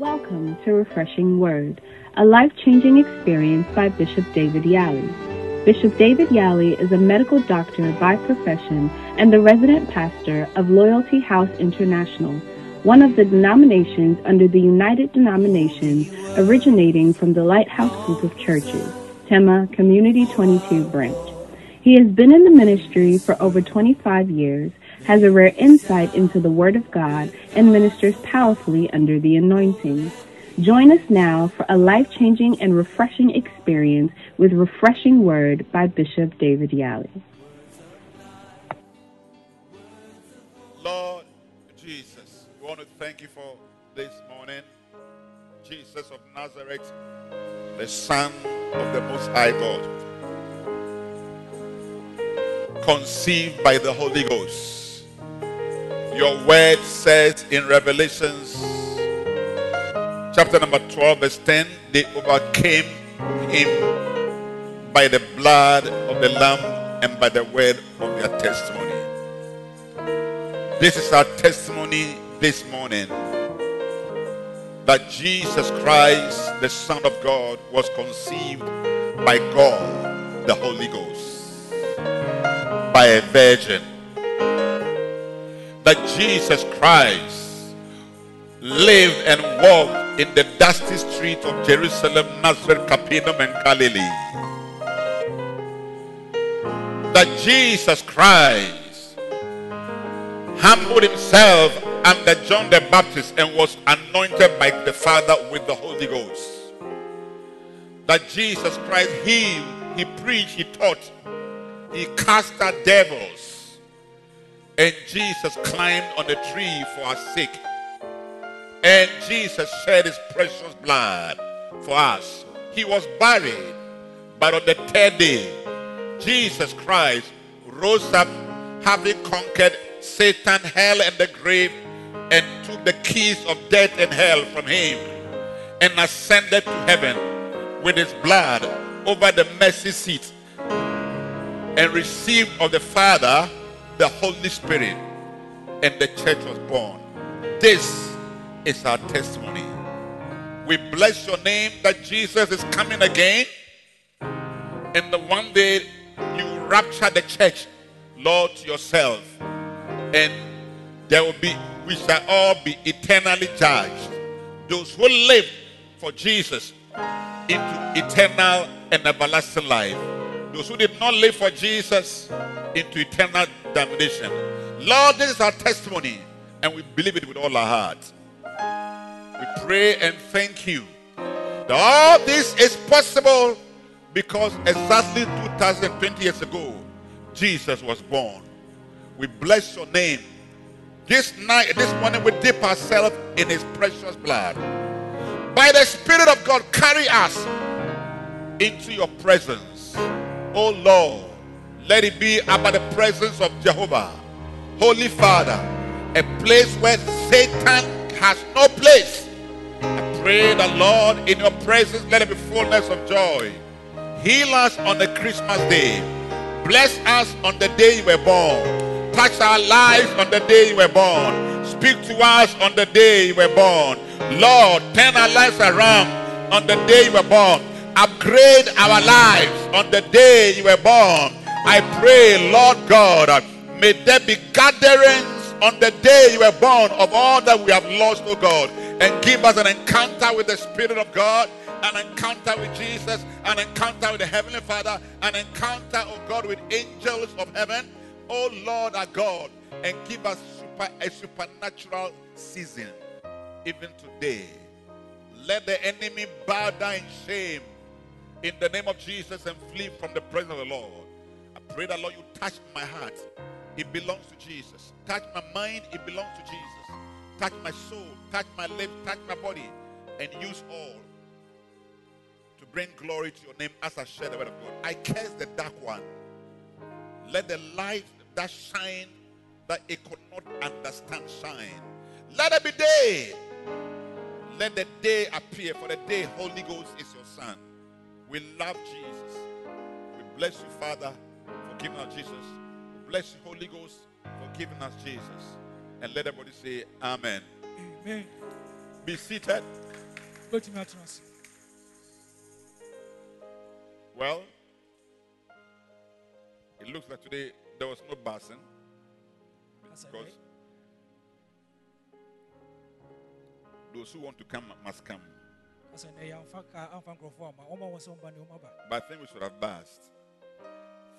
Welcome to Refreshing Word, a life changing experience by Bishop David Yali. Bishop David Yali is a medical doctor by profession and the resident pastor of Loyalty House International, one of the denominations under the United Denominations originating from the Lighthouse Group of Churches, Tema Community 22 branch. He has been in the ministry for over 25 years, has a rare insight into the Word of God, and ministers powerfully under the anointing. Join us now for a life changing and refreshing experience with Refreshing Word by Bishop David Yali. Lord Jesus, we want to thank you for this morning. Jesus of Nazareth, the Son of the Most High God, conceived by the Holy Ghost. Your word says in Revelations chapter number 12, verse 10, they overcame him by the blood of the Lamb and by the word of their testimony. This is our testimony this morning that Jesus Christ, the Son of God, was conceived by God, the Holy Ghost, by a virgin. That Jesus Christ lived and walked in the dusty street of Jerusalem, Nazareth, Capernaum, and Galilee. That Jesus Christ humbled himself under John the Baptist and was anointed by the Father with the Holy Ghost. That Jesus Christ healed, he preached, he taught, he cast out devils, and Jesus climbed on the tree for our sake. And Jesus shed his precious blood for us. He was buried, but on the third day, Jesus Christ rose up having conquered Satan, hell, and the grave, and took the keys of death and hell from him, and ascended to heaven with his blood over the mercy seat, and received of the Father the Holy Spirit, and the church was born. This is our testimony. We bless your name that Jesus is coming again, and the one day you rapture the church, Lord, yourself and there will be we shall all be eternally judged those who live for jesus into eternal and everlasting life those who did not live for jesus into eternal damnation lord this is our testimony and we believe it with all our heart we pray and thank you that all this is possible because exactly 2020 years ago jesus was born we bless your name. This night, this morning, we dip ourselves in his precious blood. By the Spirit of God, carry us into your presence. Oh Lord, let it be about the presence of Jehovah, Holy Father, a place where Satan has no place. I pray the Lord, in your presence, let it be fullness of joy. Heal us on the Christmas day. Bless us on the day you were born touch our lives on the day you were born. Speak to us on the day you were born. Lord, turn our lives around on the day you were born. Upgrade our lives on the day you were born. I pray, Lord God, may there be gatherings on the day you were born of all that we have lost, oh God, and give us an encounter with the Spirit of God an encounter with Jesus, an encounter with the Heavenly Father, an encounter, oh God, with angels of heaven, oh Lord our God, and give us super, a supernatural season even today. Let the enemy bow down in shame in the name of Jesus and flee from the presence of the Lord. I pray that Lord you touch my heart. It belongs to Jesus. Touch my mind. It belongs to Jesus. Touch my soul. Touch my lips. Touch my body. And use all to bring glory to your name as I share the word of God. I curse the dark one. Let the light that shine that it could not understand shine. Let it be day. Let the day appear, for the day Holy Ghost is your son. We love Jesus. We bless you, Father, for giving us Jesus. We bless you, Holy Ghost, for giving us Jesus. And let everybody say, Amen. Amen. Be seated. wobɛtumi atena ase Well, it looks like today there was no basin because those who want to come must come. But I think we should have basked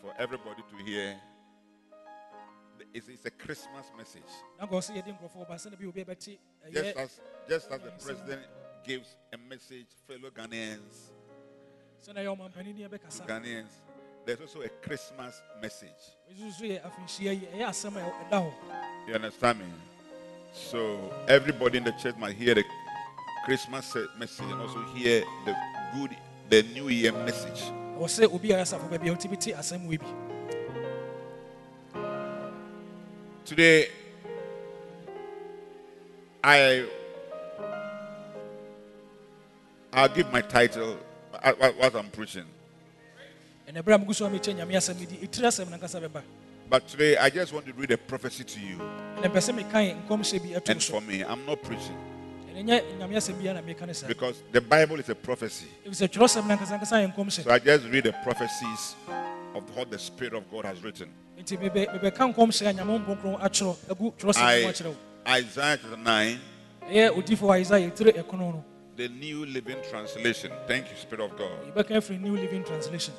for everybody to hear. It's, it's a Christmas message. na nka ɔ sɛ yɛde nkurɔfoɔ ba sɛne bi obi bɛte Just as, just as the president gives a message, fellow Ghanaians, sɛne ɛyɛ ɔmampanin ne yɛbɛkasa Ghanaians, there's also a Christmas message. ɛsusu yɛ afinhyia yi ɛyɛ asɛm a ɛda hɔ You understand me? So everybody in the church might hear the Christmas message and also hear the good, the New Year message. ɛwɔ obi a ɛsafo baabi a wotumi te asɛm bi Today, I I'll give my title uh, what what I'm preaching. ɛnɛ berɛ a mugu so a mekyɛ nyame asɛm yi di ɛtiri asɛm nankasa bɛba But today, I just want to read a prophecy to you ɛnɛ mpɛ sɛ mekae nkɔmhyɛ bi atom and for me. I'm not preaching ɛnɛ nyɛ nyame asɛm bia na meka ne saa because the Bible is a prophecy. ɛfiri sɛ twerɛsɛm nankasa nkasa yɛ nkɔmhyɛ So I just read the prophecies of what the Spirit of God has written. nti mebɛ- mebɛka nkɔmhyɛ a nyame nkronkron atwerɛ agu twerɛsɛm mu I, Isaiah 9, ɛyɛ odiyifoɔ a isaia ɛtire ɛkono no the New Living Translation. Thank you, Spirit of God. new living translation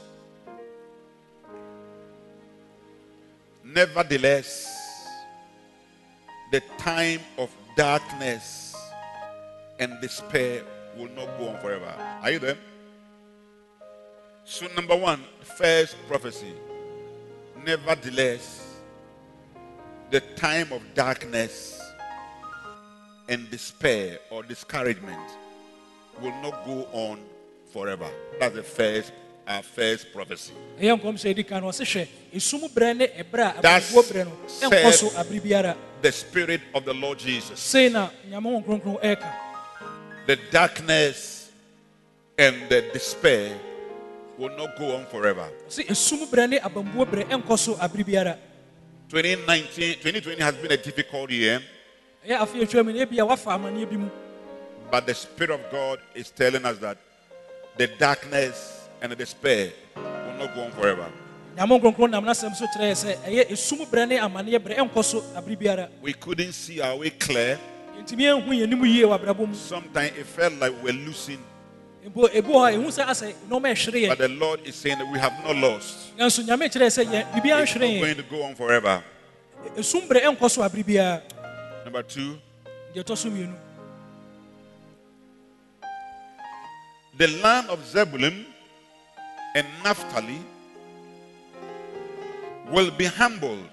Nevertheless, the time of darkness and despair will not go on forever. Are you there? So, number one, first prophecy. Nevertheless, the time of darkness and despair or discouragement will not go on forever. That's the first, our first prophecy. ɛyɛ nkɔmhyɛ a ɛdi kan no ɔse hwɛ esum berɛ ne ɛberɛ a That's abubuo berɛ no ɛnkɔ so said- abere biara The Spirit of the Lord Jesus. The darkness and the despair will not go on forever. ɔse esum berɛ ne abambuo berɛ ɛnkɔ so abere biara 2019, 2020 has been a difficult year, ɛyɛ afei atwa mu no ebia wafa amanneɛ bi mu but the Spirit of God is telling us that the darkness and the despair will not go on forever. nyame nkronkron nam n'asɛm so kyerɛ yɛ sɛ ɛyɛ esum berɛ ne amanneɛ berɛ ɛnkɔ so abere biara We couldn't see our way clear. Ntumi ɛnhu yɛn anim yie wɔ abrabɔ mu. Sometimes it felt like we're losing, mpo ebi wɔ hɔ a ɛhu sɛ asɛ nɔɔma ɛhwere but the Lord is saying that we have not lost. nanso nyame kyerɛ yɛ sɛ yɛn biribiara It's not going to go on forever. esum berɛ ɛnkɔ so abere biara Number two, deɛ ɛtɔ so mmienu. The land of Zebulun and Naphtali will be humbled.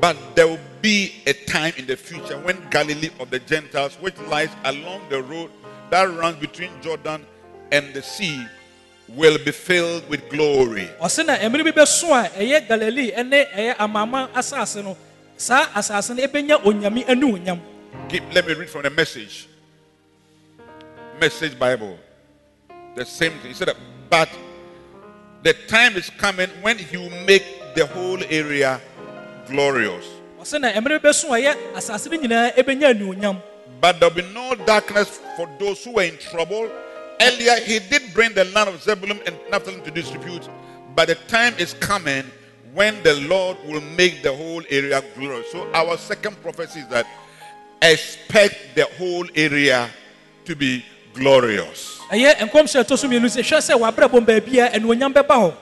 Ɔsɛ na zabulon ne naftali asase bɛbrɛ wɔn ho ase But there will be a time in the future when Galilee of the Gentiles, which lies along the road that runs between Jordan and the sea, will be filled with glory. ɔsɛ na mmerɛ bi a ɛyɛ galilei ne ɛyɛ amama asase no saa asase no ɛbɛnya onyame ane onyam Keep, let me read from the message. Message Bible. The same thing. He said, that, but the time is coming when he will make the whole area glorious. ɔsɛ na mmerɛ bi bɛso a ɛyɛ asase no nyinaa ɛbɛnya anuonyam But there'll be no darkness for those who were in trouble. Earlier, he did bring the land of Zebulun and Naphtali to distribute, but the time is coming when the Lord will make the whole area glorious. So, our second prophecy is that expect the whole area to be glorious. ɛyɛ nkɔmhyɛ a ɛtɔ so mmienu sɛ hwɛ sɛ w'abrabɔ baabia anuonyam bɛba hɔ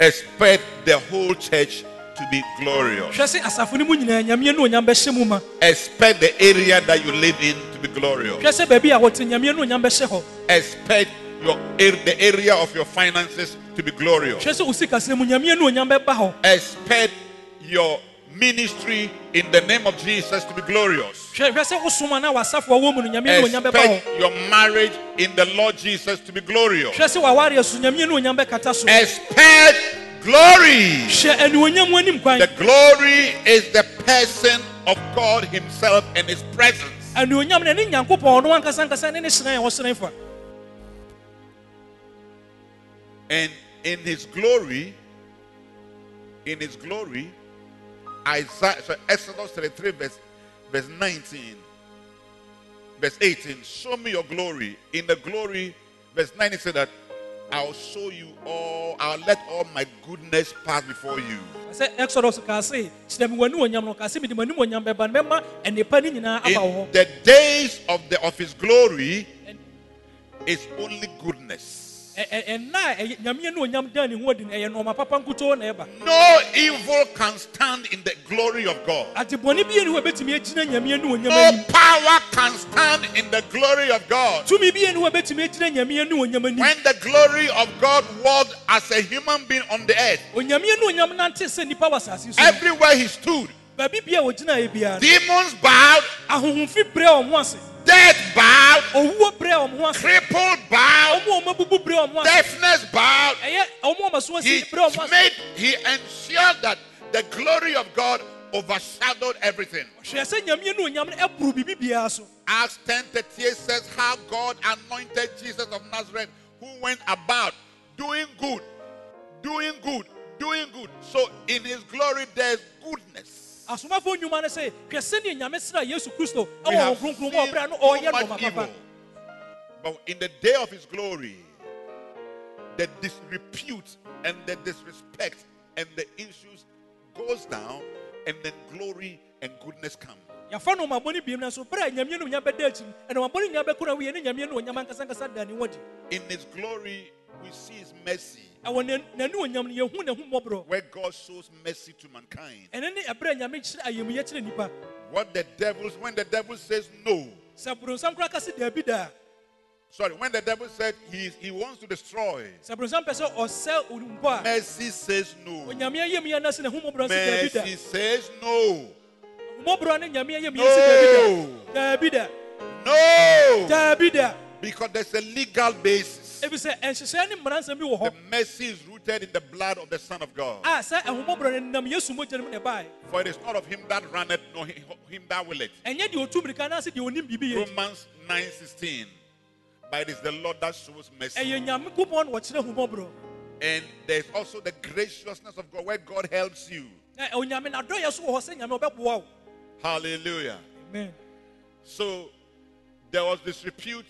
Expect the whole church to be glorious. hwɛ sɛ asafo no mu nyinaa nyame anuonyam bɛhyɛ mu ma Expect the area that you live in to be glorious. hwɛ sɛ baabi a wɔte nyame anuonyam bɛhyɛ hɔ Expect your er, the area of your finances to be glorious. hwɛ sɛ wo sikasɛm mu nyame anuonyam bɛba hɔ expect your ministry in the name of Jesus to be glorious. hwɛ hwɛ sɛ wosoma na w'asafo a wɔ mu no nyame anuonyam bɛba hɔ Expect your marriage in the Lord Jesus to be glorious. hwɛ sɛ w'awareɛ so nyame anuonyam bɛkata so Expect glory. hyɛ anuonyam mu anim kwan The glory is the person of God Himself and His presence. anuonyam no ne nyankopɔn ɔno ankasa ankasa ne ne hyerɛn a wɔhyerɛn fa And in His glory, in His glory, Isaiah, so Exodus 33, verse, verse 19, verse 18, show me your glory. In the glory, verse 19 said that I'll show you all, I'll let all my goodness pass before you. sɛ exodus kaa se kyerɛ me w'ani onyam no kaa se mede m'anim onyam bɛba no mɛma nnipa no nyinaa aba wo In the days of the of his glory, it's only goodness. Ɛ- ɛ- ɛnna a ɛyɛ- nyame no onyam da ne ho adi eh, no ɛyɛ nɔɔma papa nkutoo na ɛba No evil can stand in the glory of God. ade bɔne bi ni hɔ a ɛbɛtumi agyina nyame no onyam No anim power can stand in the glory of God. tumi bi ni hɔ a ɛbɛtumi agyina nyame no onyam anim When the glory of God walked as a human being on the earth, onyame no onyam nante sɛ nnipa wɔ asase so. no, everywhere he stood, baabi bia a wɔgyina yɛ biara no demons bowed, ahohomfi brɛ death bowed, owuo brɛ crippled bowed, ɔmo a ɔmo abubu brɛ ɔmo ase deafness bowed. ɛyɛ ɔmo a ɔmo so He asi brɛ ɔmo ase made, he ensured that the glory of God overshadowed everything. hwɛ sɛ nyame no onyam no ɛboro biribi biara so Acts 10 38 says how God anointed Jesus of Nazareth, who went about doing good, doing good, doing good. So in his glory, there's goodness. Asomafo nnwuma no sɛ hwɛ sɛdeɛ nyame sra yesu kristo We ɛwɔ have wɔn kronkron mu seen no ɔyɛ much evil. papa But in the day of his glory, the disrepute and the disrespect and the issues goes down, and then glory and goodness come. yɛfa no ɔmabɔne biam no berɛ a nyame no onyam bɛda akyi ɛna ɔmabɔne nyinaa bɛkora wie ne nyame no onyam ankasankasa da ne wadi In his glory, we see his mercy, ɛwɔ n'an- n'ani onyam no yɛhu ne ho mmɔborɔ where God shows mercy to mankind. ɛne ne ɛberɛ a nyame kyerɛ ayamyɛ kyerɛ nnipa What the devils, when the devil says no, sɛ boronsam koraa ka se daabi daa sorry, when the devil said he, he wants to destroy, sɛ boronsam pɛ sɛ ɔsɛ mpo a mercy says no. onyame ayamyɛ no se ne ho mmɔborɔ se daabi da Mercy says no. mmɔborɔ ne nyame ayamyɛ se No. No. Because there's a legal basis. Ɛfi sɛ ɛnhyehyɛ ne mmaransɛm bi wɔ The mercy is rooted in the blood of the Son of God. a sɛ ɛhommɔborɔ no nam yesu mogya no mu na ɛbae For it is not of him that runneth, nor hi- him that willeth. ɛnyɛ deɛ ɔtu mmirika anaasɛ deɛ ɔnim biribi yɛ Romans 9:16. But it is the Lord that shows mercy. ɛyɛ nyame kopɔn na wɔkyerɛ ahommɔborɔ And there's also the graciousness of God where God helps you. Ɛ- onyame n'adɔyɛ so wɔ hɔ sɛ nyame ɔbɛboa wo Hallelujah. amen So there was disrepute,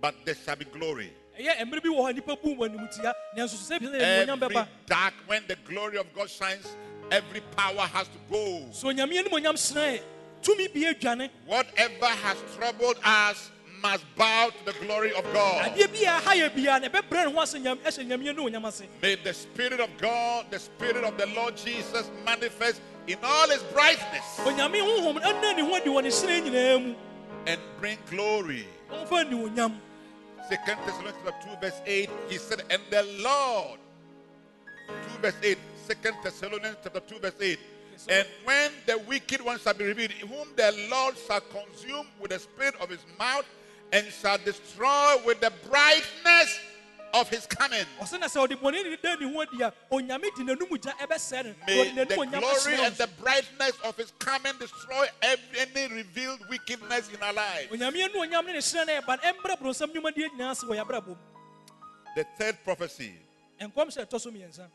but there shall be glory. Ɛyɛ mmerɛ bi wɔ hɔ a nnipa bu wɔ animtia nanso so sɛ bi sɛ animuonyam Every dark, when the glory of God shines, every power has to go. so nyame animuonyam hyerɛn tumi bi adwane Whatever has troubled us must bow to the glory of God. adeɛ bi ha yɛ biara na ɛbɛbrɛ ne ho nyam ɛhyɛ nyame ne May the Spirit of God, the Spirit of the Lord Jesus manifest in all His brightness onyame honhom ɛna ne ho adi wɔ ne hyerɛn nyinaa mu and bring glory. Second Thessalonians chapter 2, verse 8, he said, And the Lord, 2 verse 8, Second Thessalonians chapter 2, verse 8. And when the wicked one shall be revealed, whom the Lord shall consume with the spirit of his mouth and shall destroy with the brightness of his coming. ɔsɛ na sɛ ɔde bɔne ne da ne ho adi a onyame de n'anum gya ɛbɛsɛe no na May the glory and the brightness of his coming destroy every, any revealed wickedness in our lives. onyame ne onyam ne ne hyerɛn no ɛba no ɛmbrɛ borɔnsam nnwumadeɛ nyinaa ase wɔ yɛabrabɔ mu The third prophecy, nkɔm hyɛ ɛtɔ so mmiɛnsa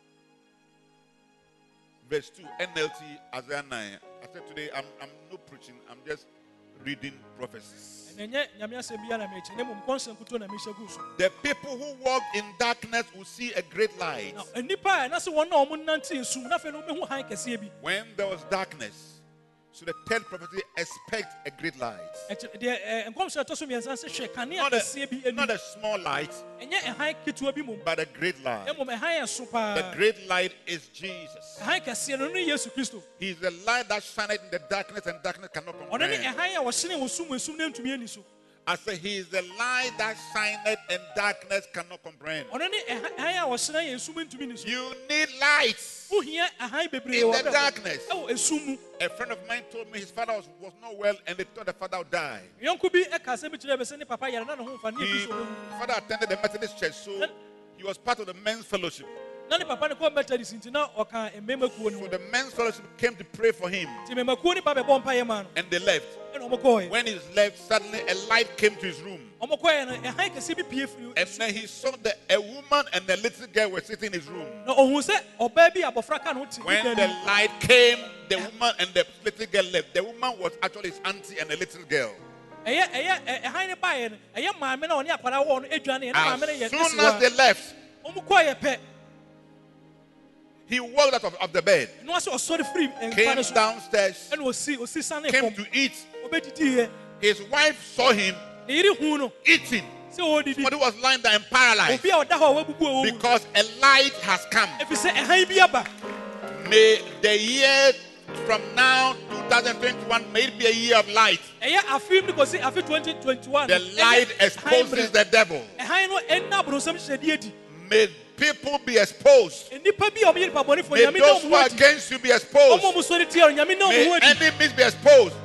verse 2, NLT Isaiah 9. I said today, I'm, I'm not preaching, I'm just reading prophecies. Ɛnɛ nyɛ nyame asɛm bia na mekyɛ na mmom nkɔnsɛm kuto na mehyɛ gu so The people who walk in darkness will see a great light. na nnipa a ɛna sɛ wɔn a ɔmo nante esum na afei no wobɛhu han kɛseɛ bi When there was darkness, so the third prophecy expect a great light. Ɛkyɛ- deɛ ɛ, nkɔm hyɛ ɛtɔ so mmiɛnsa sɛ hwɛ kanea Not a, not a small light, ɛnyɛ ɛhan ketewa bi mom but a great light. mmom ɛhan yɛ so paa The great light is Jesus. ɛhan kɛseɛ no ne yesu kristo He's the light that shineth in the darkness, and darkness cannot comprehend. Ɛhan a wɔhyene wɔ sum esum na ntumi ani so I say he is the light that shineth, and darkness cannot comprehend. ɔno ne ɛhan ɛhan a wɔhyene eh, eh, eh, yɛ esum ntumi ni so You need lights wohia ɛhan bebree in the darkness. Oh, mu A friend of mine told me his father was, was not well, and they thought the father would die. yɔnko bi ɛka asɛm bi kyerɛ bɛ sɛ ne papa yɛre na ne ho mfa ne He, yɛ bi so ɔbɛwu father attended the Methodist church, so he was part of the men's fellowship. na ne papa ne kɔ methodist nti na ɔka mmɛma kuo no So the men's fellowship came to pray for him nti mmɛma kuo no ba bɛbɔ mpaeɛ ma no and they left. Ɛna ɔmo kɔɔɛ When he left, suddenly a light came to his room. ɔmo kɔɔɛ no ɛhan kɛseɛ bi pie firi And then he saw that a woman and a little girl were sitting in his room. na ɔhu sɛ ɔbaa bi a abɔfra ka no ho te ne When the light came, the woman and the little girl left. The woman was actually his auntie and a little girl. ɛyɛ ɛyɛ ɛ- ɛhan ne baeɛ no ɛyɛ maame na ɔne akwadaa wɔ no adwane ɛna maame no yɛ As soon as they left, ɔmo kɔɔɛ pɛ he walked out of, of the bed, ɛno ase ɔsɔre firi mpa came downstairs, ɛna osi osi sane came to eat. His wife saw him ne yere hu no eating. sɛ ɔdidi But he was lying there and paralyzed. Obi a ɔda hɔ a wabubu a wɔwu because a light has come. ɛfiri sɛ ɛhan bi aba. May the year from now, 2021, may it be a year of light. ɛyɛ afe mu ne kɔsi afe 2021 The light exposes the devil. ɛhan no ɛnna aborɔsɛm hyɛdeɛ di May people be exposed. nnipa bi a ɔmo yɛ nipa bɔnefoɔ May those who ho are against you be exposed. ɔmo sɔre tia no nyame na ɔmo ho May enemies be exposed.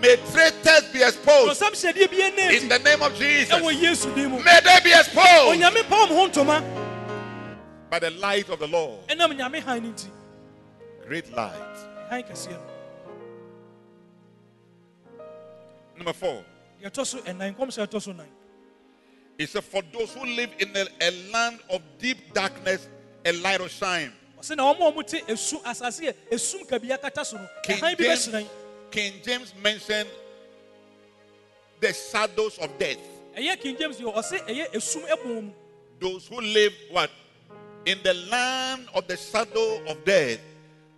May traitors be exposed. borɔsɛm hyɛdeɛ bi ɛnna In the name of Jesus. ɛwɔ yesu din mu May they be exposed onyame pa ɔmo ho ntoma by the light of the Lord. ɛnam nyame han no nti Great light. han kɛseɛ no Number four. Eh, yɛtɔ so ɛnan nkɔmhyɛ ɛtɔ so nan It said, For those who live in a, a land of deep darkness, a light will shine. ɔsɛ na ɔmo a ɔmo te esu asase yɛ esum kabi akata so no King James, bɛhyerɛn King James mentioned the shadows of death. ɛyɛ king james yɛ ɔsɛ ɛyɛ esum ɛbɔn mu Those who live what? In the land of the shadow of death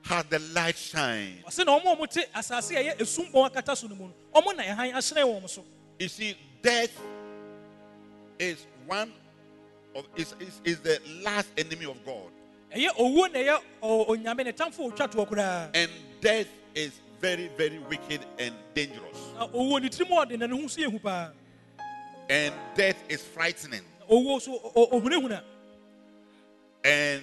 has the light shine. ɔsɛ na ɔmo a ɔmo te asase a ɛyɛ esum bɔn akata so no mu no ɔmo na ɛhan ahyerɛn wɔn so You see, death is one of is, is, is the last enemy of God. ɛyɛ owuo na ɛyɛ ɔ- onyame ne tamfo otwa toɔ koraa And death is very, very wicked and dangerous. na owuo ne tirim ɔde na ne ho so yɛ hu paa And death is frightening. And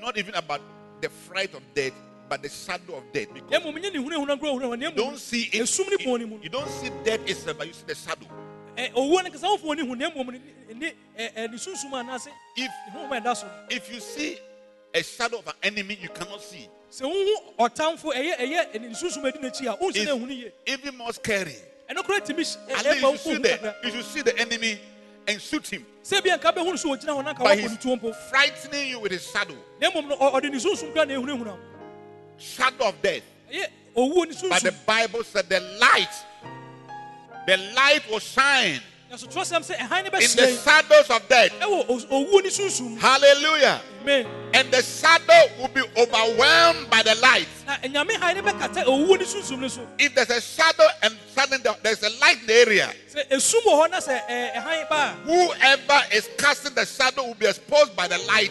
not even about the fright of death, but the shadow of death. Because mmom nye ne hunahuna nkura ohunahuna na you don't see it. esum ne bɔn ne mu You, you don't see death itself, but you see the shadow. Eh, eh, ɛ owuo no kasa wɔn ne hu na mmom ne ne ɛ ɛ ne eh, sunsun anaasɛ If ne ho ma ɛda so no if you see a shadow of an enemy, you cannot see. sɛ wohu ɔtamfo ɛyɛ ɛyɛ ne sunsun adi n'akyi a wonsi na ehunu yie It's even more scary. ɛno kora tumi hy- At least you see the you should see the enemy and shoot him. sɛ bia nka bɛhunu so wɔgyina hɔ na nka But he's ne tuo mpo frightening you with his shadow. na mmom no ɔ- ɔde ne sunsun kora na ehunahuna wo. Shadow of death. ɛyɛ owuo ne But the Bible said the light, the light will shine na so twerɛsɛm sɛ ɛhan ne in the shadows of death. ɛwɔ os- owuo ne sunsun mu Hallelujah. amen And the shadow will be overwhelmed by the light. na nyame han ne bɛkata owuo ne sunsun no so If there's a shadow and suddenly there's a light in the area, sɛ esum wɔ hɔ na sɛ ɛ ɛhan ba whoever is casting the shadow will be exposed by the light.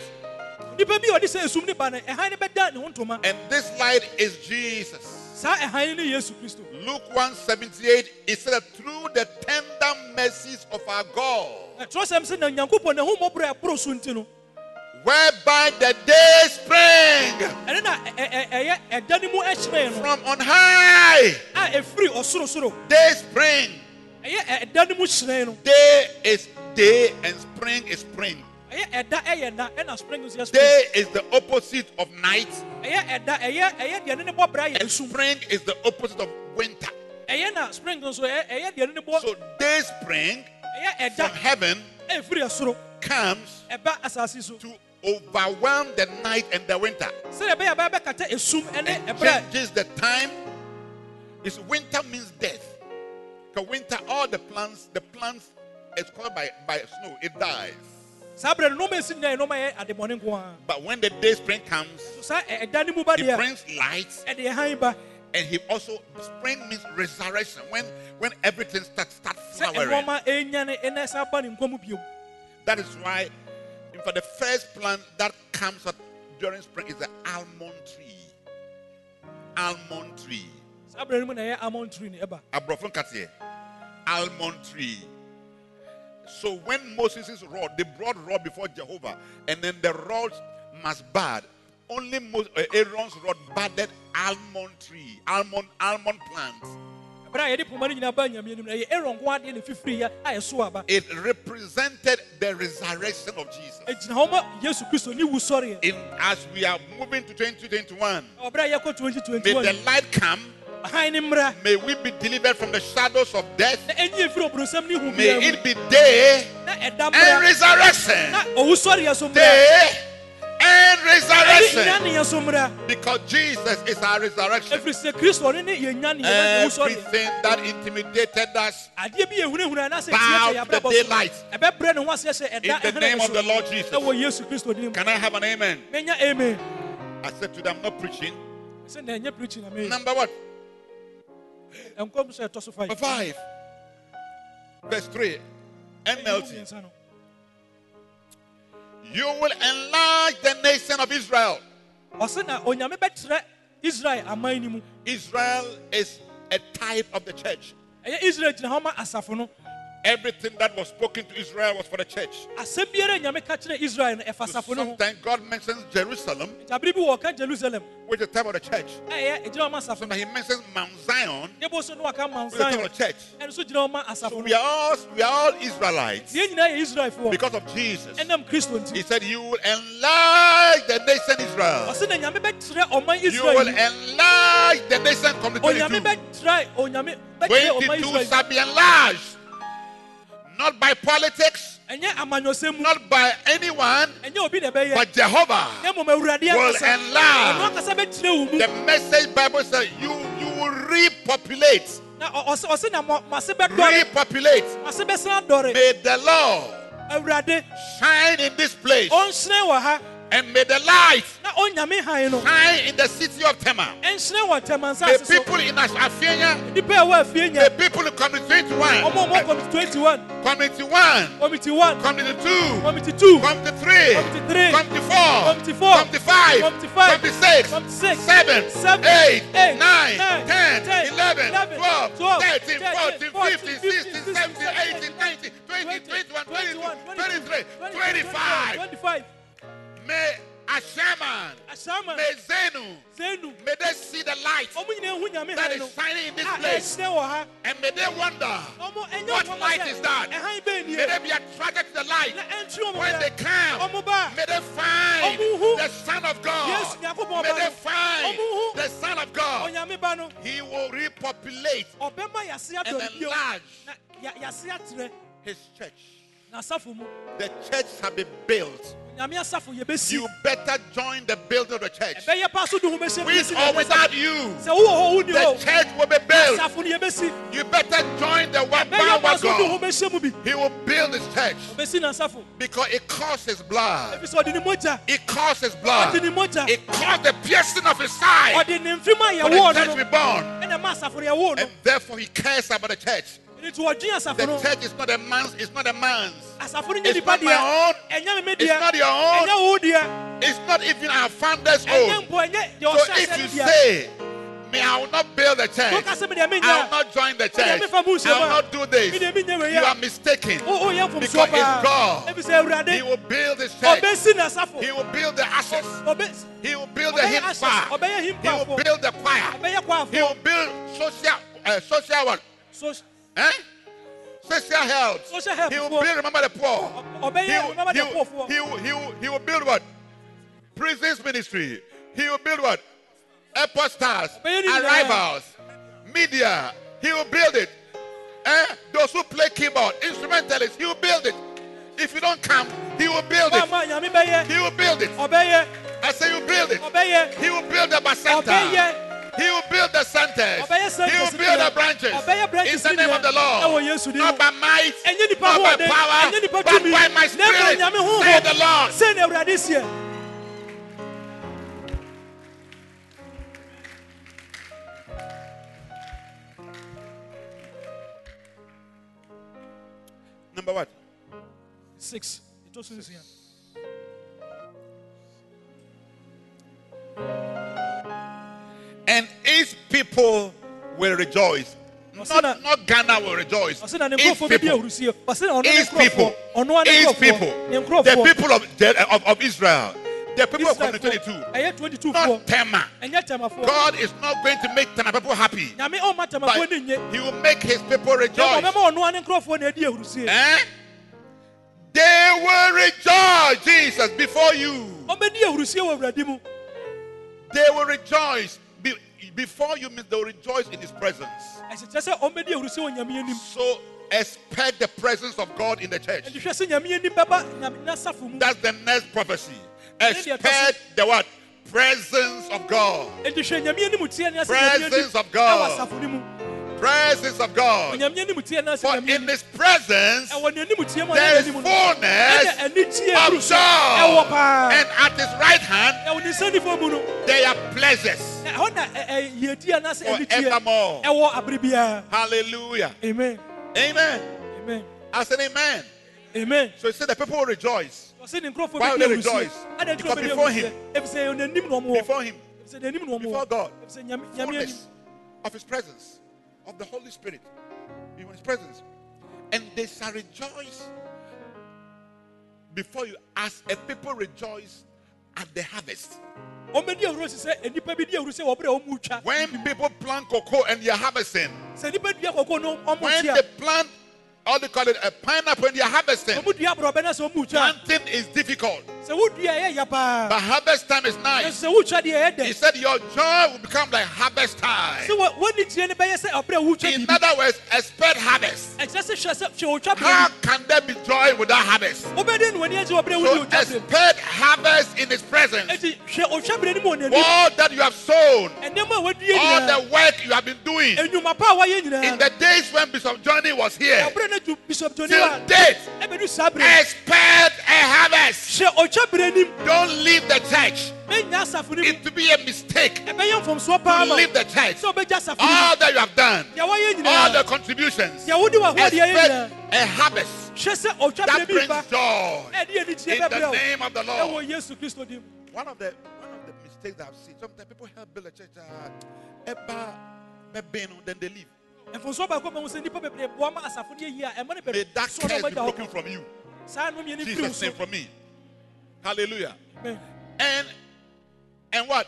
a nipa bi a ɔde sɛ esum ne ba no ɛhan ne bɛda ne ho ntoma And this light is Jesus. Saa ɛhan ne yesu kristo Luke 178, it said that through the tender mercies of our God, Na twerɛsɛm sɛ na nyankopɔn ne ho mmɔborɔ a ɛboro so nti no whereby the day spring from on high. a ɛfiri ɔsorosoro Day spring. ɛyɛ ɛ- ɛda no mu hyerɛn Day is day and spring is spring. ɛyɛ ɛda ɛyɛ na ɛna spring nso yɛ spring Day is the opposite of night, ɛyɛ ɛda ɛyɛ ɛyɛ deɛ ne ne bɔ bra yɛ and spring is the opposite of winter. ɛyɛ na spring nso ɛyɛ ɛyɛ deɛ ne ne bɔ So day spring from heaven comes to overwhelm the night and the winter. sɛdeɛ ɛbɛyɛ ɛbɛyɛ bɛkata and changes the time. Is winter means death. Because winter, all the plants, the plants is covered by, by snow, it dies. Saa no nɔɔma esi nyinaa yɛ nɔɔma yɛ adebɔne But when the day spring comes, saa ɛ- ɛda ne mu ba it deɛ brings light, ɛde ɛhan ba and he also spring means resurrection. When when everything starts sɛ flowering. ɛnɔɔma ɛnyane ɛna ɛsa ba ne nkwa mu bio That is why, in fact, the first plant that comes up during spring is the almond tree. Almond tree. saa berɛ no mu na ɛyɛ almond tree almond tree. So when Moses' rod, they brought rod before Jehovah, and then the rod must bud. Only Mo- uh, Aaron's rod budded almond tree, almond almond plant. ɛberɛ a yɛde poma no nyinaa ba nyame anim no ɛyɛ aaron nko adeɛ ne fifiri yɛ a ɛso aba It represented the resurrection of Jesus. ɛgyina hɔ ma yesu kristo ne wu sɔreɛ In as we are moving to 2021, ɔberɛ may the light come. Hann ne mmra May we be delivered from the shadows of death. na ɛnyɛ mfiri ɔborɔsam ne hu May it be day and resurrection. na ɔwu sɔreɛ so mmra Day and resurrection. nyaneɛ so mmra Because Jesus is our resurrection. ɛfiri sɛ kristo ɔne ne yɛ nyaneɛ na ɔwu sɔreɛ Everything that intimidated us adeɛ bi yɛhunahuna anaasɛ Bow the daylight. so ɛbɛbrɛ ne ho ase sɛ ɛda in the name of the Lord Jesus. ɛwɔ yesu kristo din mu Can I have an amen? amen I said to them, I'm not preaching. sɛ na ɛnyɛ preaching na meyɛ Number what? Number five. Verse 3. NLT. You will enlarge the nation of Israel. ɔse na onyame bɛkyerɛ israel aman no Israel is a type of the church. Ɛyɛ israel gyina hɔ ma asafo no Everything that was spoken to Israel was for the church. asɛm biara a nyame ka kyerɛ israel no ɛfa So asafo no ho sometimes God mentions Jerusalem, ntabere bi wɔ ɔka jerusalem which is the type of the church. ɛyɛ ɛgyina hɔ ma asafo no Sometimes He mentions Mount Zion, ne bo so no waka mount which is the type of the church. ɛno nso gyina hɔ ma So we are all we are all Israelites yɛn nyinaa yɛ israelfoɔ because of Jesus. He said, You will enlarge the nation Israel. ɔse na nyame bɛkyerɛ ɔman You will enlarge the nation from the onyame 22. bɛkyerɛ onyame bɛkyerɛ 22 shall be enlarged. Not by politics, ɛnyɛ amanyɔsɛm mu not by anyone, ɛnyɛ obi na ɛbɛyɛ but Jehovah. will enlarge. ɔno ankasa bɛkyerɛ wo mu The message Bible says you you will repopulate. na ɔ- ɔse ɔse na mo- mo ase bɛdɔre Repopulate. mo ase bɛsan adɔre May the Lord shine in this place. Ɔnhyerɛn wɔ ha And may the light na ɔnyame hann no shine in the city of Tema. The people in Afienya, nnipa a ɛwɔ afie the people in Community ɔmo 21, ɔmo 21 Community 1, committee 1 Community 2, committee 2 Community 3, Community three. Community 4, Community four. Community 5, Community five. Community 6, Community six. 7, Seven. 8, Eight. 9, Nine. 10, Ten. 11, Eleven. 12, Twelve. 13, 14, 15, 16, 17, 18, 19, 20, 21, 22, 21, 23, 22, 25. 25 May Ashaiman, asama may Zenu, zenu. May they see the light ɔmo nyinaa hu nyame that is shining in this ah, place. wɔ ha. And may they wonder, What light is that? ɛhan bɛn nie may they be attracted to the light. na ɛntwe ɔmo When they come, may they find the Son of God. May they find the Son of God. onyame ba no. He will repopulate and enlarge na ya- yase atrɛ his church. Na asafo mu The church shall be built. nyame asafo yɛbɛsi You better join the building of the church. ɛbɛyɛ pa so de ho bɛhyɛ With or without you, the church will be built. asafo no yɛbɛsi You better join the one so God. bɛhyɛ mu bi He will build his church ɔbɛsi na asafo because it costs his blood. ɛfiri sɛ ɔde ne mogya It costs his blood. It cost the piercing of his side ɔde ne mfim a for the church to be born. ɛna ma asafo no yɛwoo no And therefore he cares about the church. Nti wɔdwe asafo The church is not a man's, it's not a man's. It's not my own. ɛnyɛ me me It's not your own. ɛnyɛ wo deɛ It's not even our founder's own. mpo ɛnyɛ deɛ So if you say, me, I will not build a church. woka sɛ medeɛ I will not join the church. I will not do this. medeɛ menyɛ wei You are mistaken. Because it's God. ɛfiri sɛ awurade He will build his church. He will build the ashes. He will build the hymn choir. He will build the choir. He will build social, uh, social what? Eh? Social health. Social health He will build, remember the poor. He will, remember he, the poorfoɔ he, will, he, will, he will build what? Prisons ministry. He will build what? Airport stars, Ɔbɛyɛ ne nyinaa. arrivals, media. He will build it. Eh? Those who play keyboard, instrumentalists, he will build it. If you don't come, he will build it. He will build it. I say you build it. He will build the center. He will build the centers. He will build the branches. In the name of the Lord. Not by might, not by power, but by my spirit, say the Lord. sɛ na awurade seɛ Number what? six ɛtɔ so nsia And his people will rejoice. Not, not Ghana will rejoice. ɔsɛ na ne His people. ahurusie ɔsɛ na ɔno ne His people. His people. The people of, of, of Israel. The people of Covenant 22. ɛyɛ 22 foɔ Not Tema. God is not going to make Tema people happy. nyame ɔma tɛmafoɔ But he will make his people rejoice. ɔbɛma ɔnoa ne nkurɔfoɔ na adi ahurusie Eh? They will rejoice, Jesus, before you. ɔbɛdi ahurusie wɔ awurade mu They will rejoice. Be- before you means they will rejoice in his presence. ɛhyɛ kyerɛ sɛ ɔmbɛdi ahurusie wɔ nyame anim So expect the presence of God in the church. ɛnti hwɛ sɛ nyame anim bɛba nyame n'asafo mu That's the next prophecy. Expect the what? Presence of God. ɛnti hwɛ nyame anim tie ne ase nyame anim Presence of God. Asafo no mu Presence of God. nyame anim tie ne ase For in his presence ɛwɔ n'anim tie mu there is fullness of joy. And at his right hand ɛwɔ ne nsa nifa mu no there are pleasures na ɛhɔ na ɛ- ɛ- yɛdi anaasɛ anigye forevermore. ɛwɔ abere biara Hallelujah. amen Amen. amen I said amen. amen So he said the people will rejoice ɔsɛ ne nkurɔfoɔ Why will they rejoice? Because before him. ɛfisɛ n'anim na ɔmo wɔ before him. ɛfisɛ n'anim na ɔmo Before God. ɛfisɛ nyame nyame anim Fullness of his presence, of the Holy Spirit. In his presence. And they shall rejoice before you as a people rejoice at the harvest. ɔmbɛdi ahurusie sɛ nnipa bi di ahurusie wɔ bere a ɔmo twa When people plant cocoa and they are harvesting, sɛ nnipa dua kɔkɔɔ no ɔmo when they plant, all they call it a pineapple and they are harvesting, ɔmo dua aborɔbɛ na sɛ ɔmo twa planting is difficult. Sɛ wodua ɛyɛ ya paa But harvest time is na nice. sɛ wotwa deɛ ɛyɛ He said your joy will become like harvest time. sɛ wɔ- wɔne tie no bɛyɛ sɛ ɔberɛ a wotwa In other words, expect harvest. ɛkyerɛ sɛ hwɛ sɛ hwɛ wotwa How can there be joy without harvest? mu wobɛde ne w'ani agye wɔ berɛ a So wode wotwa berɛ mu expect harvest in his presence. enti hwɛ otwa berɛ no mu wɔ n'anim All that you have sown, all the work you have been doing enwuma pa a wayɛ in the days when Bishop Johnny was here, ɛberɛ no du bishop tony till date, ɛbɛdu saa berɛ expect a harvest. Hwɛ otwa berɛ nim Don't leave the church. mɛnya asafo no mu It will be a mistake. Ɛbɛyɛ mfomsoɔ paa to leave the church. sɛ wobɛgya asafo no mu All that you have done, all the contributions, deɛ wode w'ahoɔdeɛ yɛ nyinaa expect a harvest. Hwɛ sɛ otwa that brings joy. In the name of the Lord. yesu kristo dim One of the one of the mistakes that I've seen, sometimes people help build a church, uh, eba, bebe, no, then they leave. mfonsoɔ baako ma ho sɛ nnipa bebree boa ma asafo no yɛ yie a ɛma no May that curse be broken from you. saa nom yɛ ne firi wo Jesus' so. name from me. Hallelujah. Amen. And and what?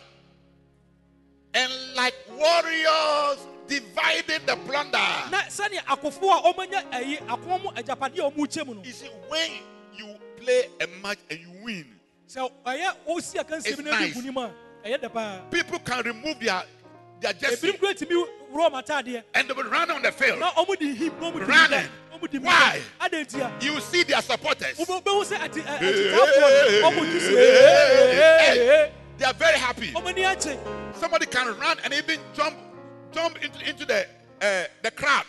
And like warriors dividing the plunder. na sɛnea akofoɔ a ɔmanya ayi akoma mu agyapadeɛ a ɔmo kyɛ You see, when you play a match and you win, sɛ ɔyɛ ɔsi akansie It's bi na ɛdi nice. nkunim a ɛyɛ dɛ paa people can remove their their jersey ebinom kura tumi wurɔ ɔmo ataadeɛ and they will run on the field. na ɔmo di him na Running. Why? You see their supporters. Hey, They are very happy. Somebody can run and even jump jump into, into the uh, the crowd.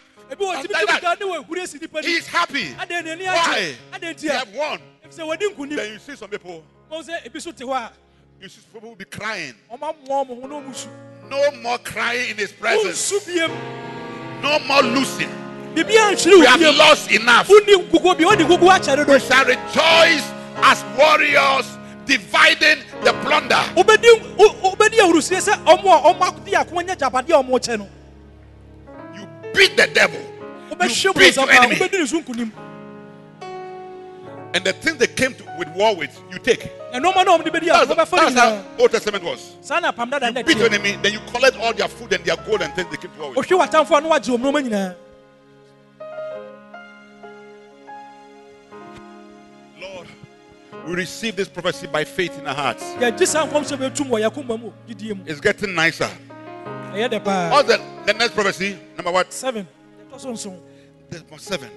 He is happy. Why? They have won. Then you see some people, you see people will be crying. No more crying in his presence. No more losing. We have lost enough. woni gugu bi wodi gugu akyɛre do We shall rejoice as warriors dividing the plunder. wobɛdi wo- wobɛdi ahurusie sɛ ɔmo a ɔmo di akoma nya gyapadeɛ a ɔmo kyɛ no You beat the devil. You beat your enemy. wobɛdi ne so nkunim And the things they came to, with war with, you take. ɛnɔɔma na ɔmo de That's, that's how Old Testament was. saa na apam dada You beat your enemy, then you collect all their food and their gold and things they came to war with. We receive this prophecy by faith in our hearts. yɛgye saa nkɔm sɛ bɛtum wɔ yɛakoma mu gyidie mu It's getting nicer. ɛyɛ dɛ paa What's the, the next prophecy? Number what? seven yɛtɔ so nson There's Number seven.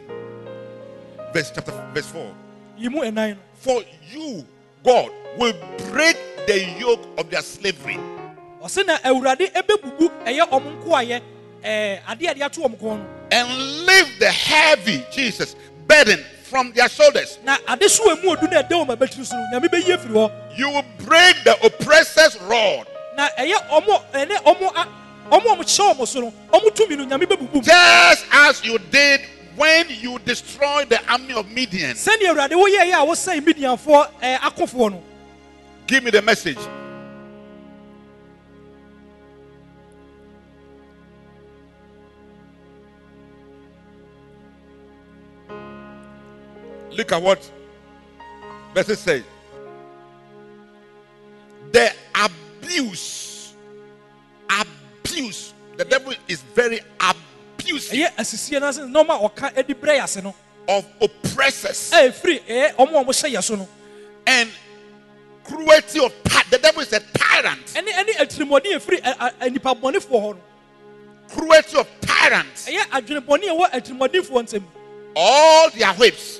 Verse chapter verse four. yi mu ɛnan no For you, God, will break the yoke of their slavery. ɔse na awurade ɛbɛbubu ɛyɛ ɔmo nkoayɛ ɛɛ eh, adeɛ a de ato ɔmo kɔn no and lift the heavy Jesus burden from their shoulders. na ade so wɔ mu odu na ɛda wɔn abɛtiri so no nyame bɛyi afiri hɔ You will break the oppressor's rod, na ɛyɛ ɔmo ɛnɛ ɔmo a ɔmo a ɔmo hyɛ ɔmo so no ɔmo tumi no nyame bɛbubu mu just as you did when you destroyed the army of Midian. sɛnea awurade woyɛɛyɛ a wosɛe midianfoɔ ɛɛ akofoɔ no Give me the message. Look at what verses say. abuse. Abuse. The devil is very abusive ɛyɛ asisie no ase nneɛma a ɔka de brɛ yɛ ase of oppressors a ɛfiri ɛyɛ ɔmo a wɔhyɛ yɛ and cruelty of the devil is a tyrant. Cruelty of tyrants. ɛyɛ adwenebɔne a ɛwɔ atirimɔdenfoɔ nsam All their whips.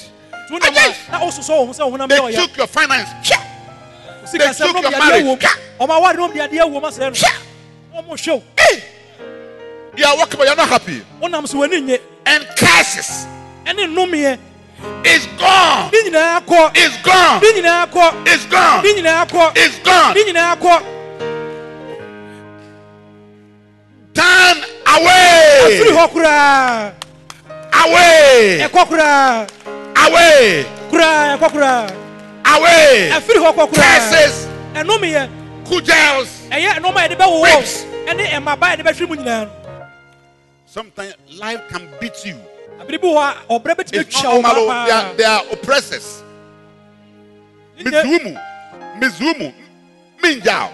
They took your finance. they took your marriage. wɔ mu ɔmo awari nom de adeɛ wɔ mu asɛn no ɔmo hwɛw Hey! You are working, but you're not happy. ɔnam so w'ani nye And curses is gone. ne nyinaa kɔ It's gone. ne nyinaa kɔ It's gone. ne nyinaa kɔ It's gone. ne nyinaa kɔ Turn away. Away. Away. ɛkɔ koraa Away. ɛfiri hɔ kɔ koraa Curses. Cudgels. ɛyɛ ɛnɔma a yɛde bɛwowɔ Whips. ɛne ɛmaba a yɛde bɛhwere mu nyinaa no Sometimes life can beat you. abiri bi wɔ a ɔbrɛ bɛtumi It's not normal. Oh, they are, they are oppressors. Mizumu. Mizumu. Minjao.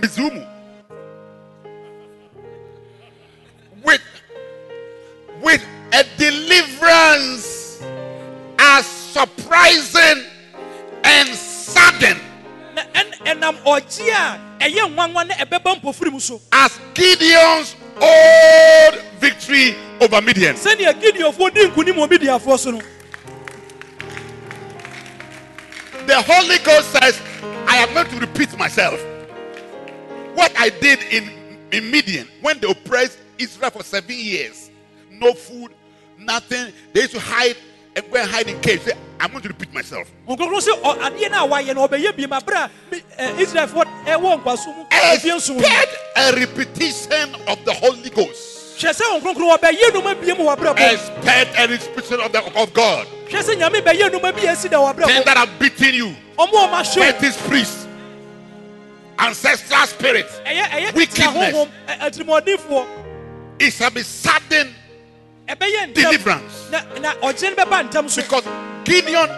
Mizumu. With with a deliverance as surprising and sudden na ɛn- ɛnam ɔgye a ɛyɛ nwanwa ne ɛbɛba mpofiri mu so as Gideon's old victory over Midian. sɛnea gideonfoɔ di nkunim wɔ midiafoɔ The Holy Ghost says, I am going to repeat myself. What I did in, in Midian when they oppressed Israel for seven years. No food, nothing. They used to hide and go and hide in caves. Say, I'm going to repeat myself. ɔnkɔnkɔn sɛ ɔ- adeɛ no a wayɛ no ɔbɛyɛ bi ma berɛ a mi- ɛ, israelfoɔ ɛwɔ nkwaso mu afie nson no Expect a repetition of the Holy Ghost. hwɛ sɛ ɔnkɔnkɔn ɔbɛyɛ noma bie mu wɔ abrabɔ Expect a repetition of, the, of God. hwɛ sɛ nyame bɛyɛ noma bi a ɛsi da wɔ Things that have beaten you. ɔmo a ɔma Fetish priests, ancestral spirits. ɛyɛ Wickedness. It shall be sudden deliverance. na na ɔgye no bɛba Because Gideon,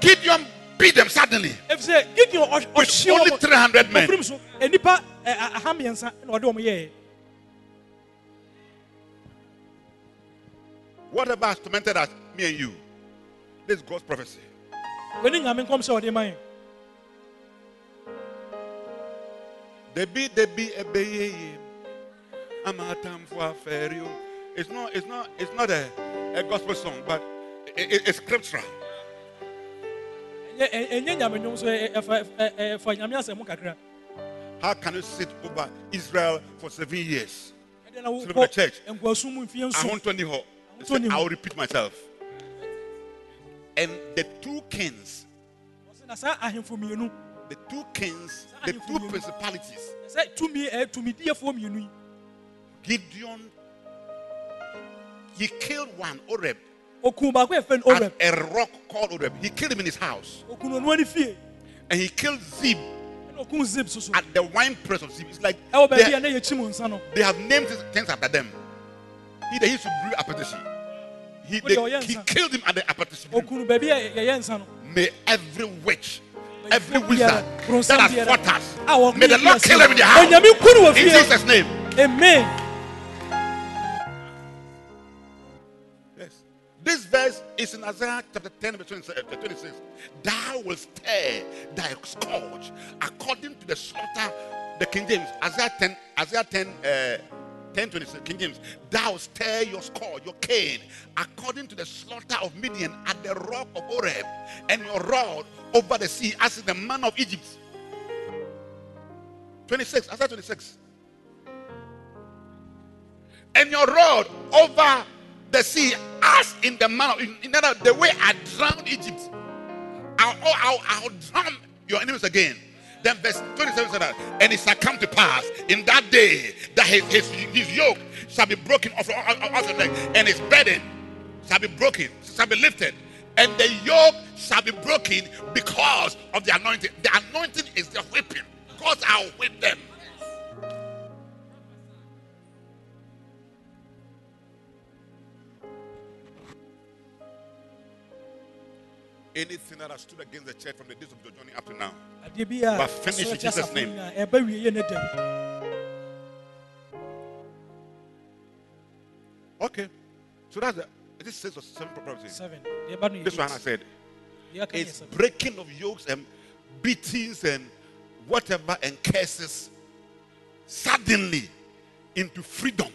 Gideon beat them suddenly ɛfiri sɛ gideon ɔ- with only 300 men. ɔfirim so nnipa ɛ, a- aha mmiɛnsa na ɔde wɔn yɛɛ Whatever has tormented us, me and you, this is God's prophecy. wɔne nyame nkɔm sɛ ɔde ma yɛn There be, there be a. I'm a time for a fairy. It's not, it's not, it's not a, a gospel song, but it, it- it's scriptural. How can you sit over Israel for seven years? ɛdeɛ Sit over the church. wokɔ nkwaso mu mfie I want to know. Ahotɔ ni hɔ. I will repeat myself. And the two kings, na saa ahemfo mmienu the two kings, the two principalities, sɛ tumi ɛ eh, tumidiefoɔ mmienu yi Gideon, he killed one, Oreb, okun baako yɛ fɛn oreb at a rock called Oreb. He killed him in his house. okun onua ne fie And he killed Zeeb ɛna okun zip soso at the wine press of Zeeb. It's like they, ne yɛ kyim nsa no they have named things after them. He, they used to brew appetition. He, the they, he killed him at the appetition. okun baabi a yɛyɛ nsa May every witch, every wizard that has fought us, may the Lord kill them in their house. onyame nku no wɔ In Jesus' name. amen This verse is in Isaiah chapter 10, verse 26. uh, 26. Thou will stir thy scourge according to the slaughter, the King James, Isaiah 10, Isaiah 10, uh, 10 26, King James. Thou stir your scourge, your cane, according to the slaughter of Midian at the rock of Oreb, and your rod over the sea, as in the man of Egypt. 26, Isaiah 26 and your rod over the sea as in the manner in, in other the way I drowned Egypt. I'll, oh, I'll, I'll drown your enemies again. Then verse 27 said that, and it shall come to pass in that day that his, his, his yoke shall be broken off, neck, and his burden shall be broken, shall be lifted, and the yoke shall be broken because of the anointing. The anointing is the whipping. God, I'll whip them. Anything that has stood against the church from the days of John Johnny up to now. adeɛ bi a But finish in Jesus' name. nyinaa, ɛba wie ne dɛm Okay. So that's the this is six or seven prophecies. seven This one. I said. Deɛ aka no yɛ It's breaking of yokes and beatings and whatever and curses suddenly into freedom.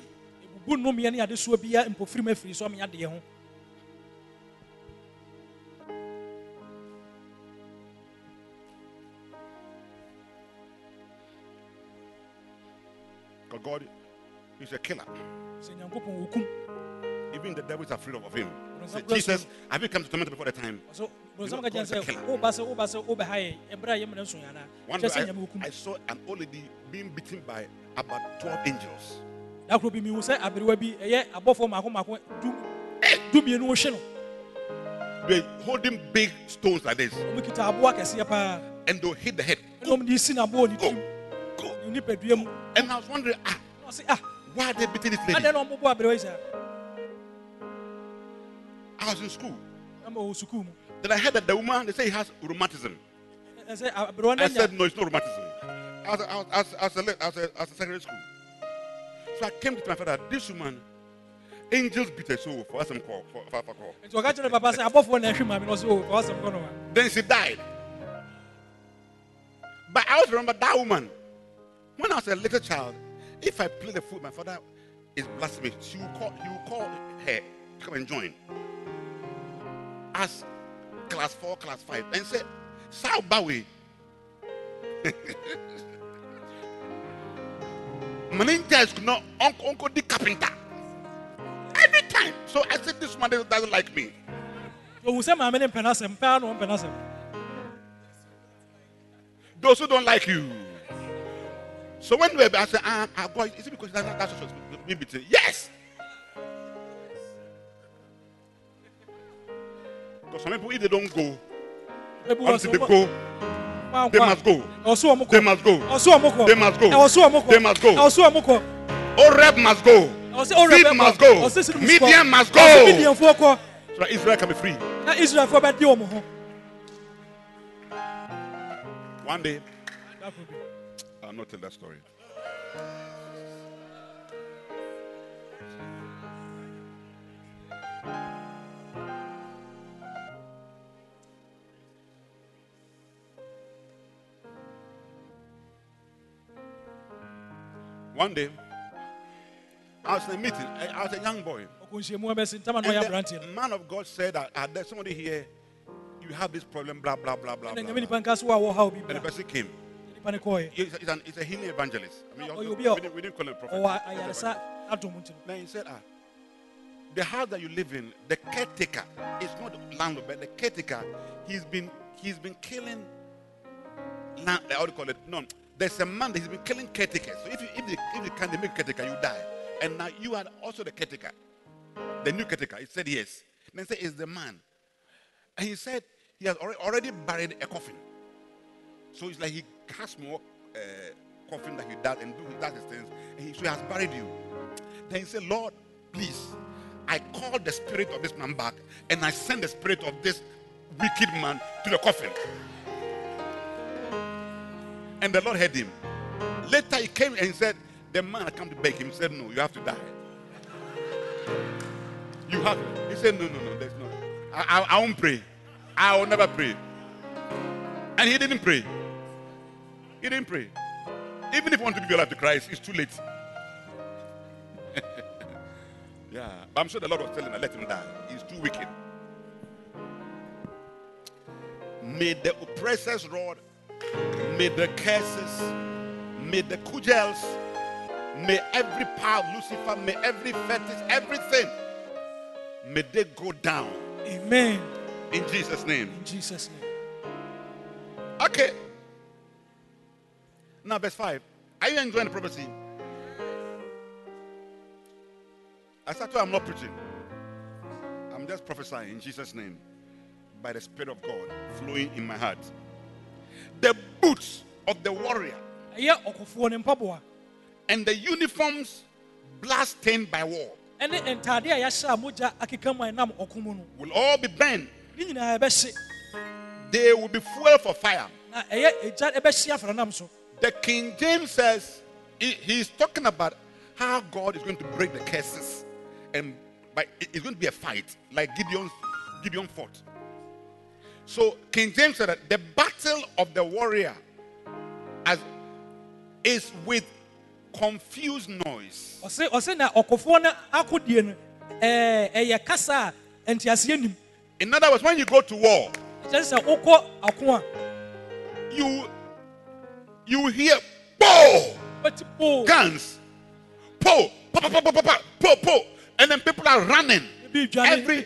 God is a killer. sɛ nyankopɔn wɔkum Even the devil is afraid of him. Say, Jesus, have you come to torment before the time? so You know, kyɛn God's a killer. woba sɛ woba sɛ wobɛha yɛ ɛberɛ a yɛmmara nso yɛana One day I, I saw an old lady being beaten by about 12 angels. da koro bi mehu sɛ aberewa bi ɛyɛ abɔfoɔ maako maako du dumienu hwe no They're holding big stones like this ɔmo kita aboa kɛseɛ paa and they'll hit the head. ɛna ɔmo de si n'aboɔ ne Go, tirim go. ne nipadua mu And I was wondering, ah, ɔse ah why are they beating this lady? adɛn na ɔmobɔ aberewa yi saa I was in school. ama ɔwɔ sukuu mu Then I heard that the woman, they say he has rheumatism. no I said, no, it's not rheumatism. I I I was, I was, a, I was, a, I was a secondary school. So I came to my father, this woman, angels beat her soul for us some call, for, for, for call. nti ɔka kyerɛ papa sɛ abɔfoɔ na ɛhwe maame no ɔse o ɔwasɛm kɔ no ma Then she died. But I always remember that woman. When I was a little child, if I play the fool, my father is blasphemy. She will call, he will call her to come and join. As class four, class five, and say, Sao Bawi. Meninja is not uncle, uncle the carpenter. Every time. So I said, This man doesn't like me. ɔhu sɛ maame ne mpɛ n'asɛm paa na ɔmpɛ n'asɛm Those who don't like you. So when we I said, ah, ah, God, is it because that, that's what me between? Yes. Because some people, if they don't go, until they go, they must go. They must go. ɔso ɔmo kɔ They must go. They must go. kɔ Oreb must go. Seed must go. ɔse sinum must go. So that Israel can be free. na israelfoɔ bɛdi wɔn ho One day, I'll not tell that story. One day, I was in a meeting. I was a young boy. ɔkɔ nhyiamu ɛbɛsi ntama na And the man of God said that uh, there's somebody here, you have this problem, blah, blah, blah, blah. blah, nyame blah. nipa nka so wɔ a wɔha obi And the person came. Kɔɔɛ He's, he's an, he's a healing evangelist. I mean, Oh, you- we, didn't, we didn't call him a prophet. ɔwɔ He's an ayaresa evangelist. adom nti no Then he said, ah, the house that you live in, the caretaker, is not the landlord, but the caretaker, he's been he's been killing land, how do you call it? No, there's a man that he's been killing caretakers. So if you if you if can't make caretaker, you die. And now you are also the caretaker. The new caretaker. He said yes. Then he said, is the man. And he said he has already, already buried a coffin. So it's like he has more uh, coffin that he does and do does his things. And he, so he has buried you. Then he said, Lord, please, I call the spirit of this man back and I send the spirit of this wicked man to the coffin. And the Lord heard him. Later he came and he said, The man had come to beg him. He said, No, you have to die. You have. He said, No, no, no, there's no. I, I, I won't pray. I will never pray. And he didn't pray. He didn't pray. Even if you want to give your life to Christ, it's too late. yeah. But I'm sure the Lord was telling him, let him die. He's too wicked. May the oppressor's rod, may the curses, may the cudgels, may every power of Lucifer, may every fetish, everything, may they go down amen in Jesus' name. in jesus name Okay. Now, verse 5. Are you enjoying the prophecy? I said to you, I'm not preaching. I'm just prophesying in Jesus' name by the Spirit of God flowing in my heart. The boots of the warrior ɛyɛ ɔkofoɔ ne mpaboa and the uniforms blood stained by war ɛne ntaade a yɛahyɛ a mogya akeka mu a ɛnam ɔko mu no will all be burned. ne nyinaa ɛbɛhye They will be fuel for fire. Na ɛyɛ egya ɛbɛhye afranam so The King James says he, he's talking about how God is going to break the curses, and it- it's going to be a fight like Gideon. Gideon fought. So King James said that the battle of the warrior as is with confused noise. na ɔkofoɔ no akodie no eh, eh, ɛɛ ɛyɛ kasa a nteaseɛ nim In other words, when you go to war, kyerɛ sɛ wokɔ ako a you you hear po, guns, po, po, po, po, po, po, po, and then people are running. Every,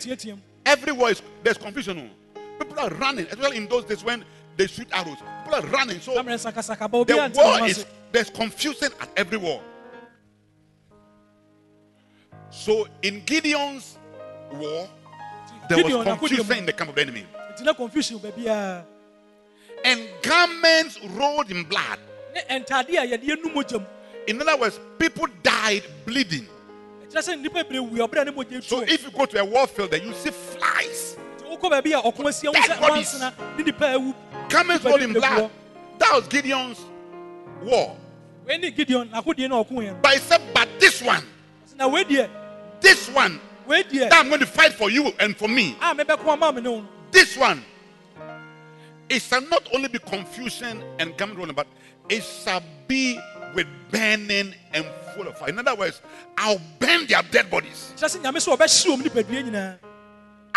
everywhere is, there's confusion. Oh. People are running, as well in those days when they shoot arrows. People are running. So the war is there's confusion at every war. So in Gideon's war, there was confusion in the camp of the enemy. confusion and garments rolled in blood. In other words, people died bleeding. So if you go to a war field and you see flies, dead bodies, garments rolled in blood. That was Gideon's war. But he said, but this one, this one, that I'm going to fight for you and for me. This one, it shall not only be confusion and garment rolling, but it shall be with burning and full of fire. In other words, I'll burn their dead bodies. kyerɛ sɛ nyame sɛ ɔbɛhye wɔm nipadua nyinaa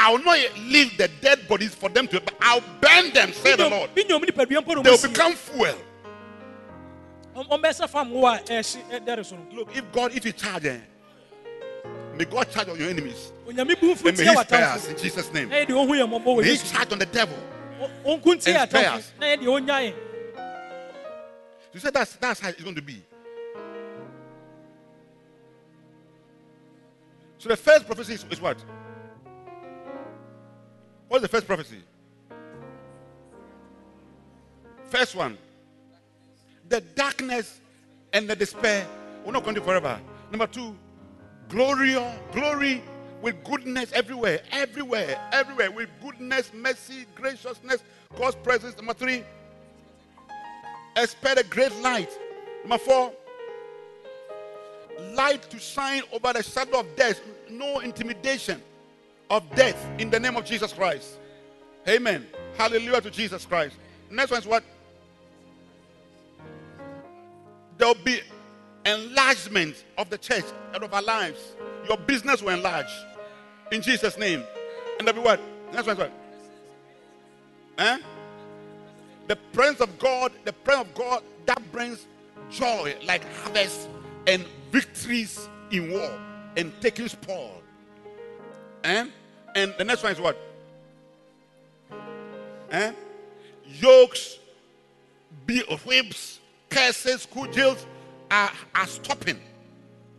I'll not leave the dead bodies for them to, but I'll burn them, say the Lord. bi nyom nipadua mpo no They will mu become fuel. ɔmbɛsɛ fam wo a ɛhye ɛdɛre so no Look, if God, if He charge, eh, may God charge on your enemies. onyame bu mfu And may He spare us in Jesus' name. na yɛde ɔhu yɛ mmɔbɔ wɔ May He charge on the devil. Ɔnku ntie And spare us. atamfo na yɛde ɔnyae You said that's that's how it's going to be. So the first prophecy is, is what? What's the first prophecy? First one. The darkness and the despair will not continue forever. Number two, glory, glory with goodness everywhere, everywhere, everywhere, with goodness, mercy, graciousness, God's presence. Number three, expect a great light. Number four, light to shine over the shadow of death. No intimidation of death in the name of Jesus Christ. Amen. Hallelujah to Jesus Christ. Next one is what? There'll be enlargement of the church and of our lives. Your business will enlarge in Jesus' name. And there'll be what? Next one? Eh? The presence of God, the presence of God that brings joy like harvest and victories in war and taking spoil. Eh? And the next one is what? Eh? Yokes, be whips, curses, cudgels are, are stopping.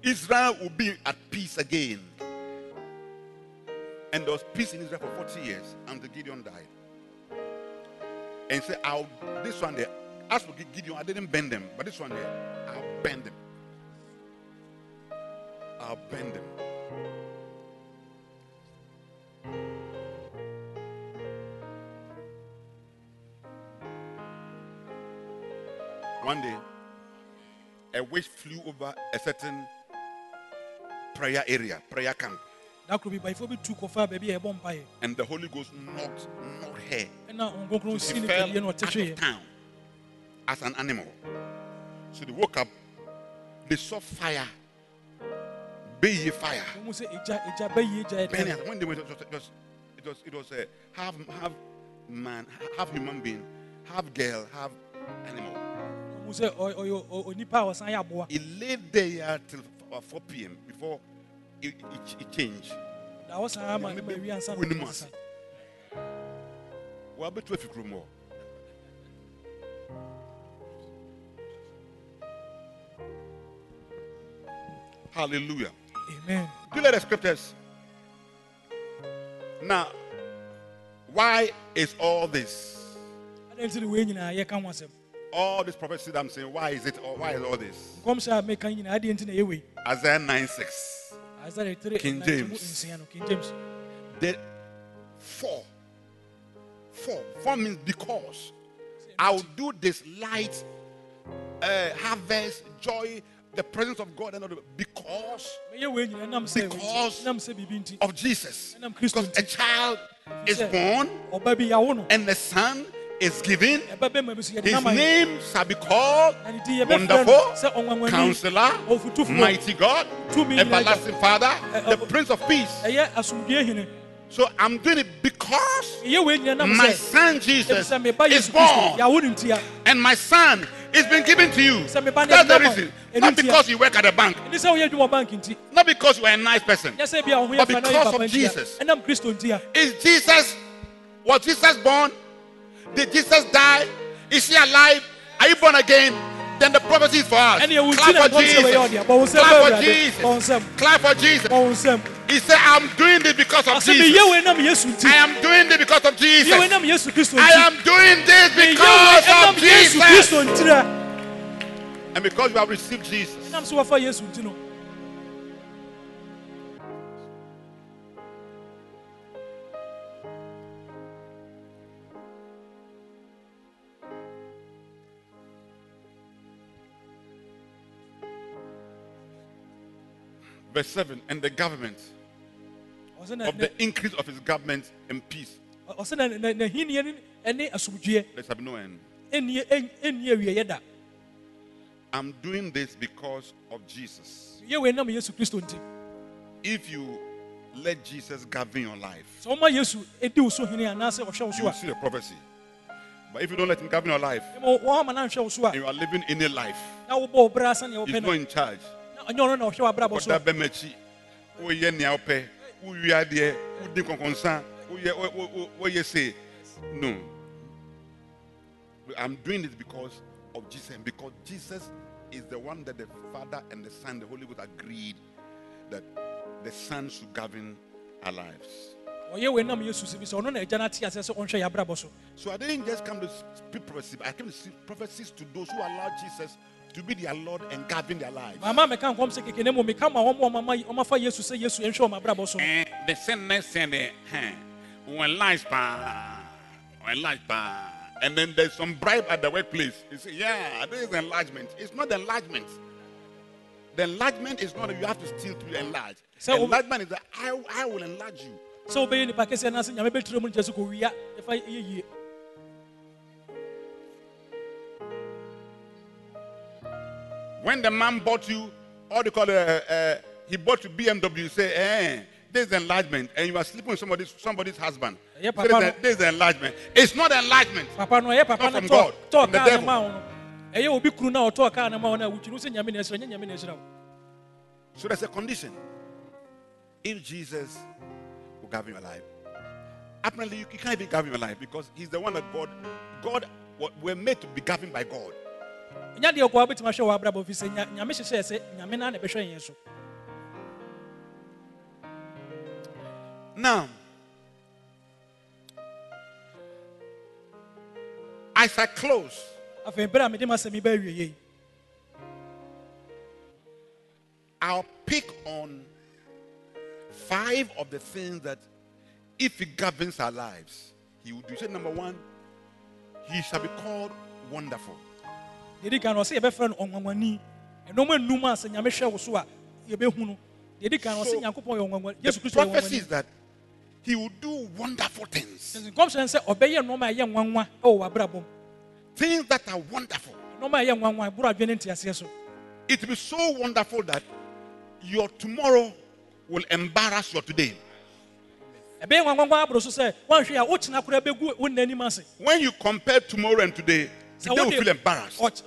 Israel will be at peace again. And there was peace in Israel for 40 years until Gideon died and he said, I'll this one there. As for Gideon, I didn't bend them, but this one there, I'll bend them. I'll bend them. One day, a witch flew over a certain prayer area, prayer camp, that could be by baby And the Holy Ghost not not her. And now she fell out of town as an animal. So they woke up, they saw fire. Bay fire. When they went, it was, it was, uh, it was, a half, half man, half human being, half girl, half animal. He laid there till 4 p.m. before it, it, it changed. Wonim ase. Wabɛto afi kurom hɔ. Hallelujah. Amen. Do you like the scriptures? Now, why is all this? All this prophecy that I'm saying, why is it? Or why is all this? Isaiah 9 6. Isaiah 3 King James. king james The four. Four. Four means because. I'll do this light, uh, harvest, joy, the presence of God, and because mɛyɛ wei nyinaa nam sɛ Because- nam sɛ biribi nti of Jesus. Because a child is born ɔba bi yɛawo and the son is given. ɛba bɛma bi so His name shall be called na ne din yɛbɛfrɛ no Wonderful, Counselor, Mighty God, Everlasting Father, Eh, the eh, Prince of Peace. ɛyɛ asomdue hene So I'm doing it because ɛyɛ wei nyinaa nam my son Jesus is born yɛawo no ntia and my son is been given to you. Sɛ meba ne That's the reason. Not because you work at a bank, ɛne sɛ woyɛ adwuma wɔ bank nti not because you are a nice person. nyɛ sɛ bia wo ho But yɛ fa na because of Jesus. ɛnam kristo ntia Is Jesus, was Jesus born? Did Jesus die? Is he alive? Are you born again? Then the prophecy is for us. ɛne ɛwo nti Clap for nkɔm sɛ wɔyɛ Jesus. Clap for awurade bɔ wo Jesus. Clap for Jesus. bɔ wo nsɛm He said, I'm doing this because of Jesus. meyɛ wei nam yesu nti I am doing this because of Jesus. meyɛ wei nam yesu kristo I am doing this because of Jesus. And because you have received Jesus. Verse 7 And the government of the increase of his government and peace, na- n'ahenniɛ no there shall be no end. ɛnni ɛn- ɛnni awieeɛ da I'm doing this because of Jesus. meyɛ wei nam yesu kristo nti If you let Jesus govern your life, sɛ woma yesu ɛdi wo so hene anaasɛ ɔhwɛ wo you will see the prophecy. But if you don't let him govern your life, ɛma wɔama no anhwɛ wo so a and you are living in a life, na wobɔ wo he's not in charge. So Ɔda woyɛ nea wopɛ, adeɛ, wodi woyɛ- woyɛ. No. I'm doing this because of Jesus, and because Jesus is the one that the Father and the Son, the Holy Ghost agreed that the Son should govern our lives. ɔyɛ wei nam yesu so bi sɛ ɔno na agya no ate aseɛ sɛ ɔnhwɛ yɛabrabɔ so So I didn't just come to speak prophecy, I came to speak prophecies to those who allow Jesus to be their Lord and govern their lives. mama meka nkɔm sɛ keke ne mu meka ma wɔn a ɔmama- ɔmafa yesu sɛ yesu ɛnhwɛ wɔn abrabɔ so no And the same next thing, eh, when lies pa, when lies pa, and then there's some bribe at the workplace. You say, yeah, this is enlargement. It's not enlargement. The enlargement is not that you have to steal to enlarge. So- enlargement is that I, I will enlarge you. sɛ wobɛyɛ nipa kɛseɛ anaasɛ nyame When the man bought you, or they call it, uh, uh, he bought you BMW, you say, eh, this is enlargement, and you are sleeping with somebody's somebody's husband. Yeah, So Papa, is, this is enlargement. It's not enlargement. papa no ɛyɛ papa Not no from tɔ God, tɔɔ from the no devil. ma no ɛyɛ obi kunu na ɔtɔɔ kaa no ma wo no a wotwiri wo sɛ nyame na ɛhyira nyɛ nyame na ɛhyira wo So there's a condition. If Jesus will govern your life, apparently you, can't even govern your life because He's the one that God, God, we're made to be governed by God. Ɛnya deɛ ɔkɔa bɛtumi ahwɛ wɔ abrabɔ fi sɛ nya- nyame hyehyɛɛ sɛ nyame na na ɛbɛhwɛ yɛn so Now, as I close, afei berɛ a mede masɛm yi bɛawie yei I'll pick on five of the things that if He governs our lives, He will do. Number one, He shall be called wonderful. Deɛ di kan no ɔsɛ yɛbɛfrɛ no ɔnwanwani ɛnɔm anum a sɛ nyame hwɛ wo so a yɛbɛhu no deɛ kan no ɔsɛ nyankopɔn yɛ ɔnwanwani The yesu kristo yɛ prophecy ɔnwanwani is that He will do wonderful things. nkɔmhyɛ sɛ ɔbɛyɛ nneɛma a ɛyɛ nwanwa wɔ w'abrabɔ mu Things that are wonderful. nneɛma a ɛyɛ nwanwa ɛboro adwene nteaseɛ so It will be so wonderful that your tomorrow will embarrass your today. ɛbɛyɛ nwanwa aboro so sɛ woanhwɛ a wokyena koraa bɛgu wo nna anim ase When you compare tomorrow and today, today feel embarrassed. It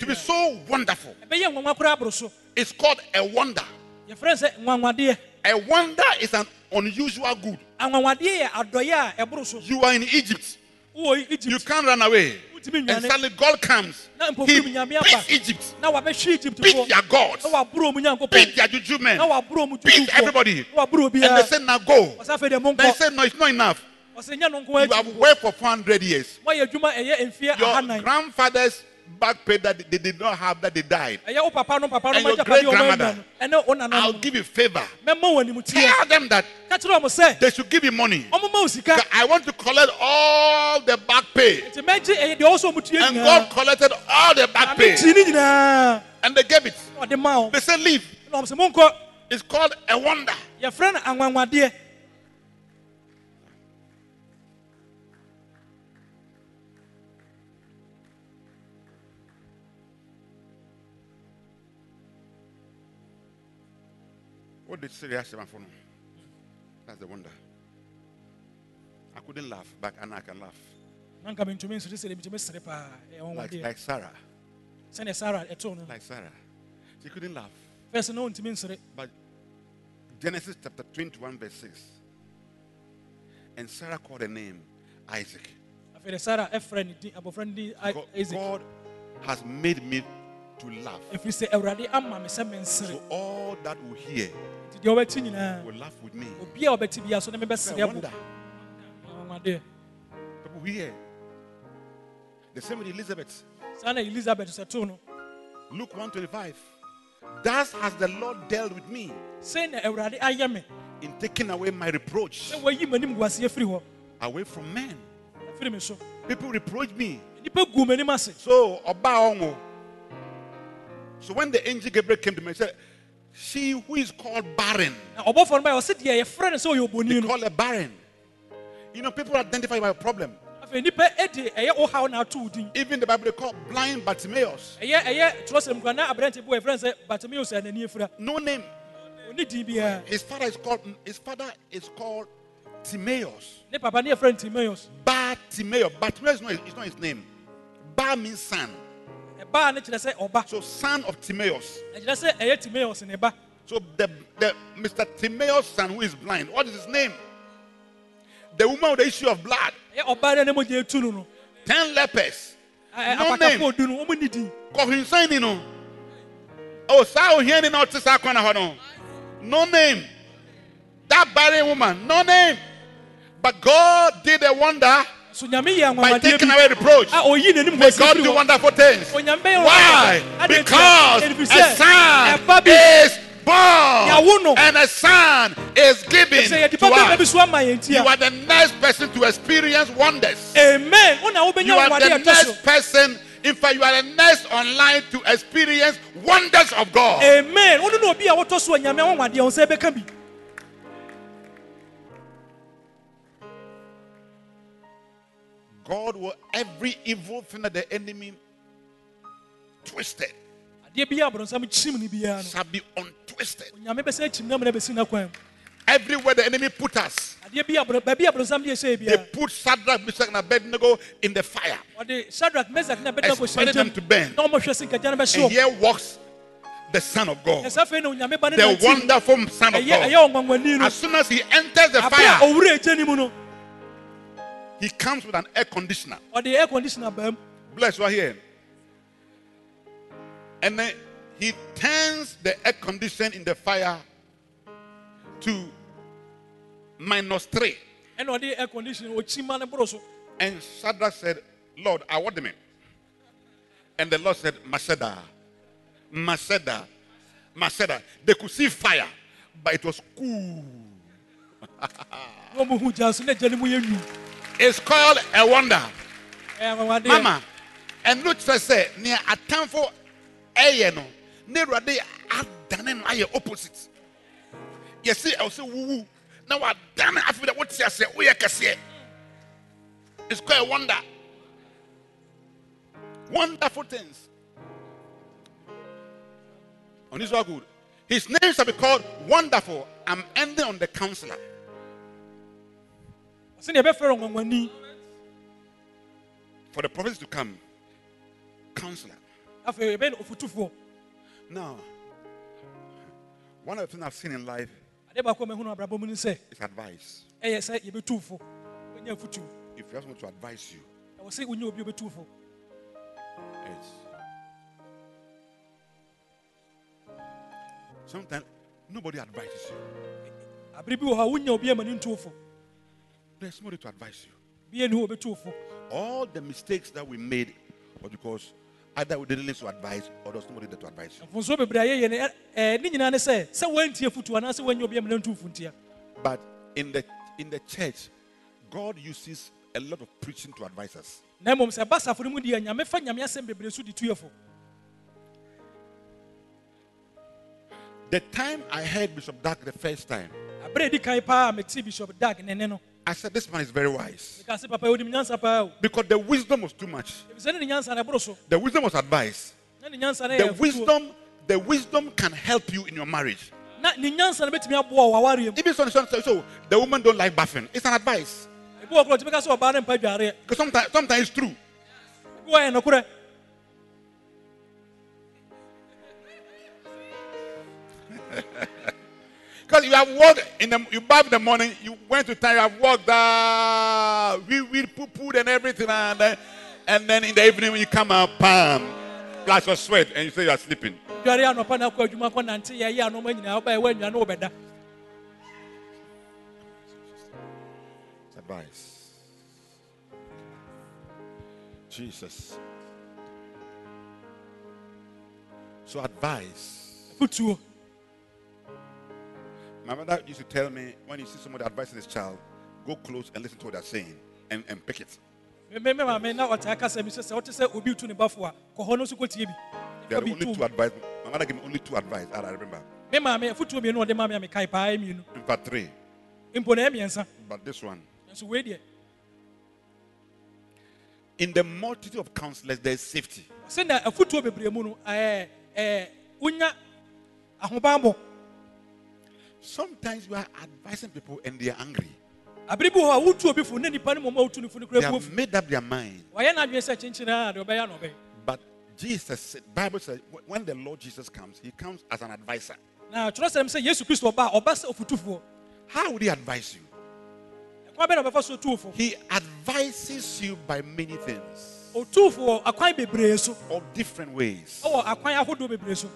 will be so wonderful. ɛbɛyɛ nwanwa koraa aboro so It's called a wonder. yɛfrɛ no sɛ A wonder is an unusual good. anwanwadeɛ yɛ adɔeɛ a ɛboro so You are in Egypt. You can't run away. And suddenly God comes. He beats. Egypt, beat their gods, beat their juju men. na waboro mu beat everybody. And they said, now go. ɔsa afei deɛ They said, no, it's not enough. Ɔsɛ nyɛ no nko You have worked for 400 years. moayɛ adwuma ɛyɛ mfeɛ Your grandfather's back pay that they did not have that they died. ɛyɛ wo papa no papa no And your magyapadeɛ great-grandmother. anya no ɛne wo I'll give you favor. mɛma wo animtiɛ Tell them that ka kyerɛ ɔmo sɛ they should give you money. ɔmoma wo sika I want to collect all the back pay. nti mɛgye ɛyɛ deɛ ɔwɔ sɛ ɔmotua And God collected all the back pay. mekyii ne nyinaa And they gave it. na ɔde ma They said, leave. na ɔmo sɛ monkɔ It's called a wonder. Yɛfrɛ no anwanwadeɛ What did Syria say, my phone? That's the wonder. I couldn't laugh, but and I can laugh. na nka mentumi nsere sɛ metumi sere paa eh, eh, Like, eh. like Sarah. sara ɛtoo no Like Sarah. She couldn't laugh. fɛs na ɔntumi nsere But Genesis chapter 21, verse 6. And Sarah called her name Isaac. afei de sara ɛfrɛ ne din abɔfra no din I- God, isaac God has made me to laugh. ɛfiri sɛ awurade ama me sɛ mensere So all that will hear nti deɛ wobɛti nyinaa will laugh with me. obi a wɔbɛti bia so ne It's a mebɛsere abo wonder. People hear. The same with Elizabeth. saa na elizabeth sɛ too no Luke 125. Thus has the Lord dealt with me sɛi na awurade ayɛ me in taking away my reproach sɛ wayi m'anim guaseɛ firi hɔ away from men. afiri me so People reproach me. nnipa gu m'anim ase So, Oba Ongo. So when the angel Gabriel came to me, he said, She who is called barren, na ɔbɔfoɔ no bɛyɛ ɔse deɛ yɛfrɛ no sɛ ɔyɛ they no call her barren. You know, people identify by a problem. afei nnipa ɛde ɛyɛ wo haw na ato wo din Even the Bible they call blind Bartimaeus. ɛyɛ ɛyɛ twerɛsɛm kora na aberante bi wɔ yɛfrɛ no sɛ bartimeus a n'ani afira No name. ɔne din biara His father is called his father is called Timaeus. ne papa ne yɛfrɛ no timeus Bartimaeus. Bartimaeus is not, is not his name. Bar means son. So son of Timaeus. ɛkyerɛ sɛ ɛyɛ timeus ne ba So the, the Mr. Timaeus' son who is blind, what is his name? The woman with the issue of blood. ɛyɛ ɔbaa no ne mogya etu no no Ten lepers. No name. apakafoɔ du no ɔmo ne din Kɔhwinsani no. Oh, saa ohiani na ɔte kwan na hɔ no. No name. That barren woman, no name. But God did a wonder so nyame yɛ by taking away reproach. a ɔyi n'anim May God do wonderful things. Why? Because a son is born and a son is given to us. so ama yɛn ti You are the next person to experience wonders. amen wo na wobɛnya You are the next person. In fact, you are the next online to experience wonders of God. amen God will every evil thing that the enemy twisted adeɛ bi a aborɔnsam kyim ne biara no. shall be untwisted. onyame bɛsɛ kyim nam na bɛsi n'akwan mu Everywhere the enemy put us, adeɛ bi a aboro- baabi a aborɔnsam deɛ ɛhyɛ they put Shadrach, Meshach, and Abednego in the fire. ɔde shadrach mesak Expecting them to burn. na ɔmɔhwɛ sɛ nkagya no And here walks the Son of God, ɛsɛ afei na onyame ba ne the wonderful Son of God. ɛyɛ ɔnwanwani no. As soon as he enters the fire, he comes with an air conditioner. Or the air conditioner baa mu um, Bless right here. And then he turns the air condition in the fire to minus three. ɛna the air conditioner ɔkyi ma no boro so And Shadrach said, Lord, I want them in. And the Lord said, Maseda, Maseda, Maseda. They could see fire, but it was cool. na ɔmohu gya so na agya no mu yɛ nwi It's called a wonder. Eh, ɛyɛ Mama, and look for say, near a time for a no, near they are done in my opposite. You see, I'll say, woo. Now I done it. I feel that what you say, we can say. It's quite a wonder. Wonderful things. On this one good. His name shall be called Wonderful. I'm ending on the counselor. For the prophets to come. Counselor. afei ɛbɛyɛ no ɔfotufoɔ Now, one of the things I've seen in life adeɛ baako a mahu no abrabɔ mu ne sɛ is advice. ɛyɛ sɛ yɛbɛtu fo wonya If you ask me to advise you, ɛwɔ sɛ wonya obi a ɔbɛtu fo Yes. Sometimes nobody advises you. There's nobody to advise you. bie ne hɔ obɛtuofo All the mistakes that we made was because either we didn't listen to advice or there was nobody there to advise you. mfonsoɔ bebree a yɛyɛ no ɛ- ɛɛ, ne eh, eh, nyinaa ne sɛ sɛ woantie fotu anaasɛ woanya obi ama ne ntuofo ntia But in the in the church, God uses a lot of preaching to advise us. na mmom sɛ ɛba safo no mu deɛ nyame fa nyame asɛm bebree so de tuefo The time I heard Bishop Dag the first time, aberɛ a ɛdi kan paa a metee bishop dag ne ne no I said, This man is very wise. meka se papa wonim nyansa paa o Because the wisdom was too much. ɛfisɛ ne ne nyansa no ɛboro so The wisdom was advice. na ne nyansa no The wisdom, the wisdom can help you in your marriage. na ne nyansa no bɛtumi aboa wo awareɛ mu Even so, the woman don't like bathing. It's an advice. ebi wɔ korɔ tumi ka sɛ ɔbaa no mpa dwareɛ Because sometimes, sometimes it's true. Because you have walked in the you bath in the morning, you went to town, you have walked uh we we poo pooed and everything, and then, and then in the evening when you come out, bam, flash of sweat, and you say you are sleeping. advice. Jesus. So advice. My mother used to tell me when you see somebody advising his child, go close and listen to what they're saying and, and pick it. There are only two advice. My mother gave me only two advice. I remember. me maame fotuo mmienu a ɔde ma me a mekae paa yɛ mmienu In fact, three. mpo na ɛyɛ mmiɛnsa But this one. nso wei deɛ In the multitude of counselors, there is safety. Sometimes you are advising people and they are angry. abere bi wɔ hɔ a wotu obi fo na nipa no mmom a wotu ne fo no They have made up their mind. wɔyɛ n'adwene sɛ kyenkyene a deɛ ɔbɛyɛ na ɔbɛyɛ But Jesus said, Bible says, when the Lord Jesus comes, he comes as an advisor. na twerɛsɛm sɛ yesu kristo ɔba a ɔba sɛ ofotufoɔ How would he advise you? ɛkwan bɛ na ɔbɛfa so otuufo He advises you by many things, otuufo wɔ akwan bebree so of different ways. ɔwɔ akwan ahodoɔ bebree so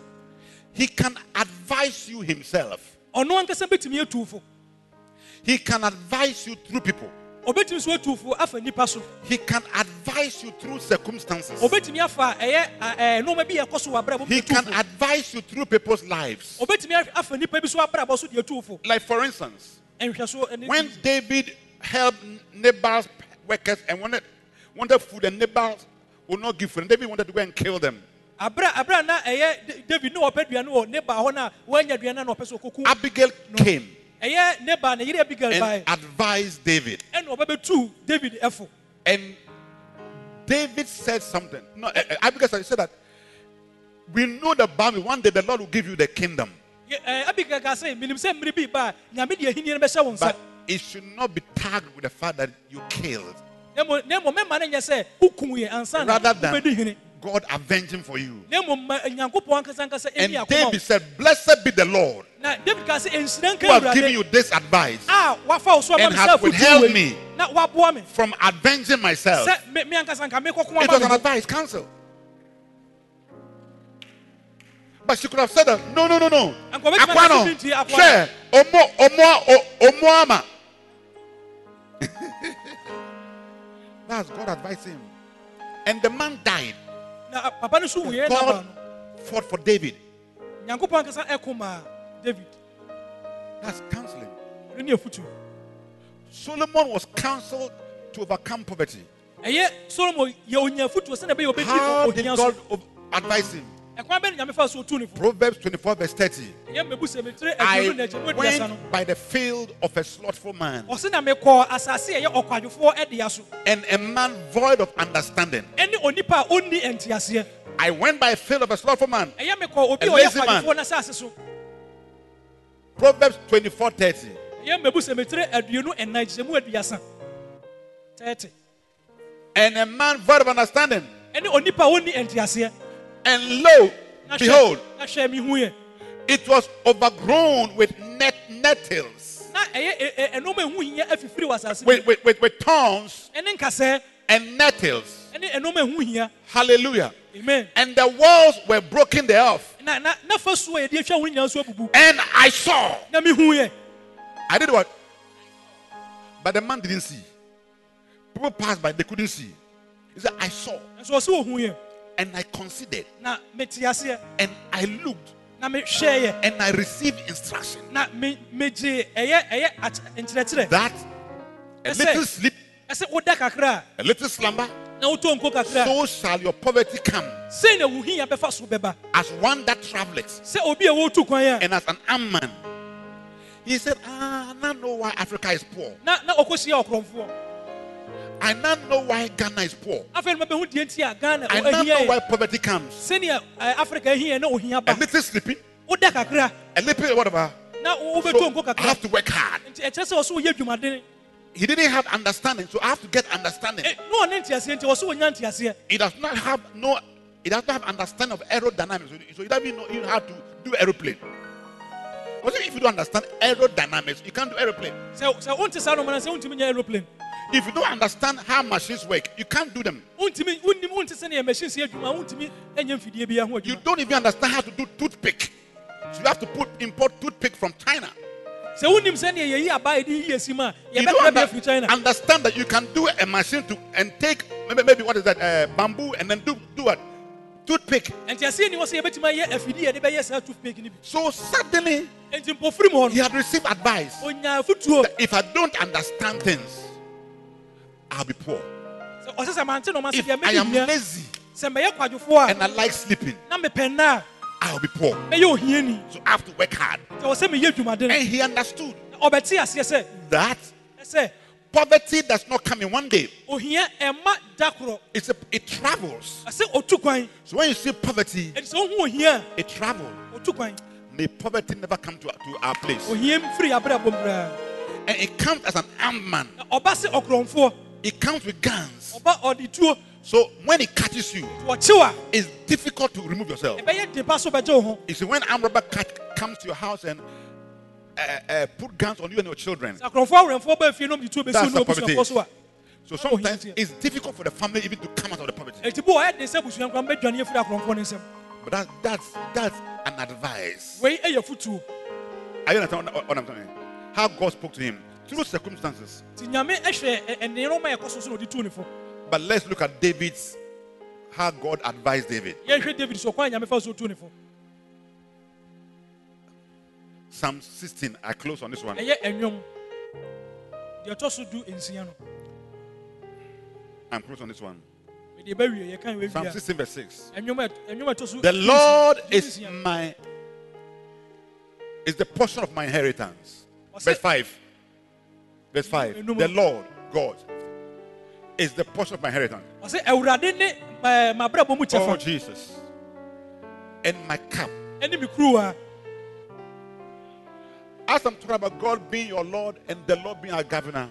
He can advise you himself. Ɔno ankasa bɛtumi yɛ tuufo He can advise you through people. obɛtumi so atuufo afa nipa so He can advise you through circumstances. obɛtumi afa ɛyɛ ɛɛ nneɛma bi yɛ kɔ so wɔ abrabɔ mu He can advise you through people's lives. obɛtumi af- afa nipa bi so abrabɔ so deɛ tuufo Like, for instance, nhwɛ so ɛne when David helped Nabal's workers and wanted, wanted food, and Nabal would not give food, David wanted to go and kill them. Abra abra na ɛyɛ david ne wɔpɛ aduane wɔ ne ba hɔ no a na ɔpɛ sɛ Abigail came. Ɛyɛ ne ba ne abigail and advised David. ɛna ɔbɛbɛtu david ɛfo And David said something. No, uh, uh, Abigail said- that we know the Bible. One day the Lord will give you the kingdom, abigail ka sɛ menim sɛ mmere bi ba a nyame de ahenni no bɛhyɛ but it should not be tagged with the fact that you killed, na mmom na mmom mɛma no nyɛ sɛ wokum yɛ ansa na rather than God avenging for you. na mmom ma nyankopɔn ankasa ankasa And David said, "Blessed be the Lord na david ka sɛ ɛnhyira nka who has given you this advice a wafa wo so ama and has withheld me. wei na waboa me from avenging myself." me me ankasa nka mekɔko It was an advice, counsel. But she could have said that. No, no, no, no. Anko, wait a minute, Aquano, I should be share. Omo, omo, o- omoama. That's God advising him. And the man died. Na papa no so wuyɛ na ba God fought for David. no nyankopɔn ankasa ɛko maa david That's counseling. ɔno ne afotu Solomon was counseled to overcome poverty. ɛyɛ solomon yɛ onya afotuo sɛnea ɛbɛyɛ How did God advise him? Ɛkwan bɛ ne nyame fa so otu ne fo Proverbs 24, verse 30. ɛyɛ mmabu sɛ metire I aduonu na akyɛ mu aduasa no went by the field of a slothful man. ɔse na mekɔ asase a ɛyɛ ɔkwadwofoɔ ɛdea so and a man void of understanding. ɛne onipa a ɔnni nteaseɛ I went by a field of a slothful man. ɛyɛ mekɔ obi A lazy man. kwadwofoɔ no asase so Proverbs 24 30. ɛyɛ mmabu sɛ metire aduonu ɛnan kyɛ mu aduasa tɛɛte And a man void of understanding. Ɛne onipa a ɔnni nteaseɛ And lo, behold, na hwɛ mehu yɛ it was overgrown with net nettles, with, with, with, with thorns and nettles. ɛne ɛnɔɔma ɛhu hia Hallelujah. amen and the walls were broken thereof. And I saw. na mehu yɛ I did what? But the man didn't see. People passed by, they couldn't see. He said, I saw nso ɔsɛ ɔhu yɛ and I considered. Na mete aseɛ. And I looked. Na mehwɛ yɛ and I received instruction. Na me megye ɛyɛ ɛyɛ aky- nkyerɛkyerɛ. That a little sleep, ɛsɛ woda kakra. a little slumber, na wotɔ nko kakra. so shall your poverty come. Sei na wo hia bɛfa so as one that traveleth. Sɛ obi a wɔtu kwan a. And as an armed man. He said, Ah, now know why Africa is poor. I now know why Ghana is poor. afei no mabɛhu deɛ nti a ghana I now know why poverty comes. sɛnea ɛ, africa ahia na ohia A little sleeping, a little whatever. So I have to work hard. nti ɛkyerɛ sɛ ɔsɛ woyɛ adwumaden He didn't have understanding, so I have to get understanding. Eh, na ɔne nteaseɛ nti ɔsɛ He does not have no, he does not have understanding of aerodynamics. So- So he doesn't know even how to do aeroplane. Because if you don't understand aerodynamics, you can't do aeroplane. sɛ sɛ wonte saa nomana sɛ wontumi nyɛ aeroplane If you don't understand how machines work, you can't do them. wontumi wonnim wonte sɛneɛ machine si adwuma wontumi ɛnyɛ mfidie bi ho You don't even understand how to do toothpick. So you have to put import toothpick from China. sɛ wonim sɛneɛ yɛyi aba a yɛde yi asi mu a You don't under- china understand that you can do a machine to and take maybe, maybe what is that uh, bamboo and then do do what toothpick. ɛnti aseɛ ni wɔ sɛ yɛbɛtumi ayɛ afidie a yɛde bɛyɛ saa toothpick So suddenly enti mpɔfiri mu hɔ he had received advice that if I don't understand things, I'll be poor. sɛ ɔsɛ sɛ mante no ma sɛ If I am lazy sɛ mɛyɛ kwadwofoɔ and I like sleeping, a na mepɛ nna I'll be poor. a mɛyɛ ohiani So I have to work hard. sɛ wɔ sɛ meyɛ adwumaden And he understood ɔbɛte aseɛ sɛ that poverty does not come in one day. ohia ɛma da korɔ It's a, it travels. ɛsɛ ɔtu kwan So when you see poverty, ɛnti sɛ wohu ohia it travels. May poverty never come to, to our place. ohia mfiri abrabɔ mu koraa And it comes as an armed man. Na ɔba se ɔkorɔmfoɔ It comes with guns. ɔba ɔde tuo So when it catches you, it's difficult to remove yourself. ɛbɛyɛ de ba so bɛgye wo ho You see, when armed robber cat comes to your house and uh, uh, put guns on you and your children, sɛ akorɔmfoɔ awerɛmfoɔ ba fie nom de tuo bɛsi That's the poverty. so sometimes it's difficult for the family even to come out of the poverty. ɛnti bo ɔyɛ de sɛ abusua nkwa mbɛdwane afiri akorɔmfoɔ no nsɛm But that's that's that's an advice. wei ɛyɛ fotuo Are you understand what, what I'm saying? How God spoke to him through circumstances. nti nyame ɛhwɛ ɛ- ɛnneɛma ɛkɔ so so na ɔde tu ne fo But let's look at David's how God advised David. yɛhwɛ david so ɔkwan a nyame fa so tu ne fo Psalm 16. I close on this one. ɛyɛ ɛnwom deɛ ɛtɔ so du nsia no I'm close on this one. mede ɛbɛwie yɛkan wei Psalm 16 verse 6. a ɛnwom a ɛnwom a ɛtɔ so The Lord is my is the portion of my inheritance. Verse 5. Verse 5. The Lord God is the portion of my inheritance. ɔsɛ awurade ne ɛɛ, m'abrabɔ mu Oh Jesus. And my cup. ɛne me kuruwa As I'm talking about God being your Lord and the Lord being our governor,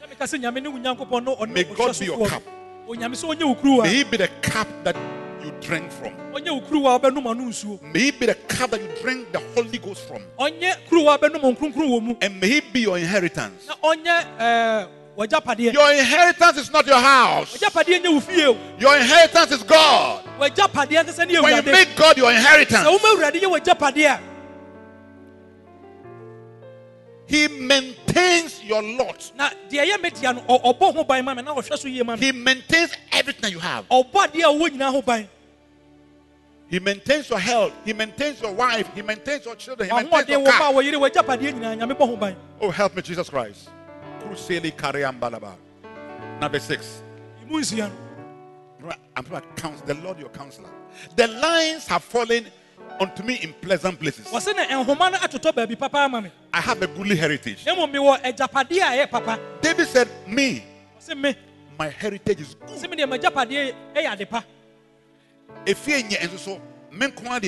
sɛ meka sɛ nyame ne wo nyankopɔn no ɔne May God be your cup. onyame sɛ ɔnyɛ wo kuruwa may He be the cup that you drink from. ɔnyɛ wo kuruwa a wobɛnom ano nsuo May He be the cup that you drink the Holy Ghost from. ɔnyɛ kuruwa a wobɛnom nkronkron wɔ mu And may He be your inheritance. na ɔnyɛ ɛɛ, eh, w'agyapadeɛ Your inheritance is not your house. w'agyapadeɛ nyɛ wo fie o Your inheritance is God. w'agyapadeɛ nkasa ne When you make God your inheritance, woma awurade yɛ w'agyapadeɛ a He maintains your lot. na deɛ ɛyɛ media no ɔ- ɔbɔ ho ban ma me na ɔhwɛ so yie ma me He maintains everything you have. He maintains your health. He maintains your wife. He maintains your children. He maintains your car. wɔyere w'agyapadeɛ nyinaa nyame bɔ ho ban Oh, help me, Jesus Christ. Number six. I'm talking about counsel, the Lord your counselor. The lines have fallen unto me in pleasant places. wɔse na nhoma no atotɔ baabi papa ama me I have a goodly heritage. na mmom mewɔ agyapadeɛ a ɛyɛ papa David said, me my heritage is good. Sɛ medeɛ m'agyapadeɛ ɛyɛ ade pa If you and so, come out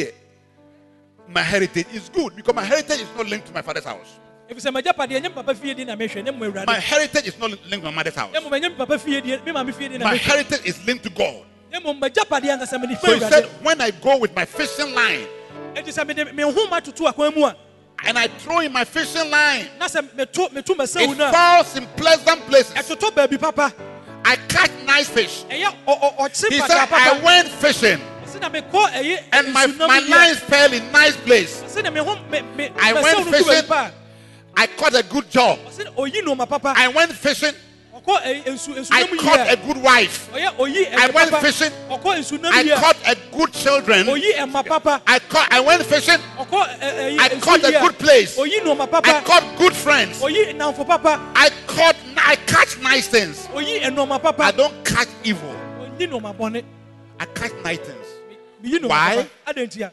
my heritage is good because my heritage is not linked to my father's house. ɛfiri sɛ m'agyapadeɛ nyɛ me papa fie di na mehwɛ ne mmɔ My heritage is not linked to my mother's house. ne mmom ɛnyɛ me papa fie di me maame fie di na My heritage is linked to God. ne mmom m'agyapadeɛ ankasa mede So he said, When I go with my fishing line ɛnti sɛ mede me nhoma toto akwan mu a and I throw in my fishing line, na sɛ meto meto m'asawu it falls in pleasant places. ɛtotɔ baabi papa I catch nice fish. He said, I went fishing sɛ ɔsi na mekɔ ɛyɛ and my, my lines fell in nice place. ɔsi na me ho me me I went wo no gu fishing. I caught a good job. a ɔsi na oyi papa I went fishing. Ɔkɔ ɛyɛ nsu I caught a good wife. a ɔyɛ oyi I went fishing. I caught a good children. oyi ɛma papa I caught. I went fishing. ɔkɔ ɛ- ɛyɛ I caught a good place. I caught good friends. oyi nnamfo papa I caught. I catch nice things. I don't catch evil. oyi nneɛma bɔne I catch nice things. Why?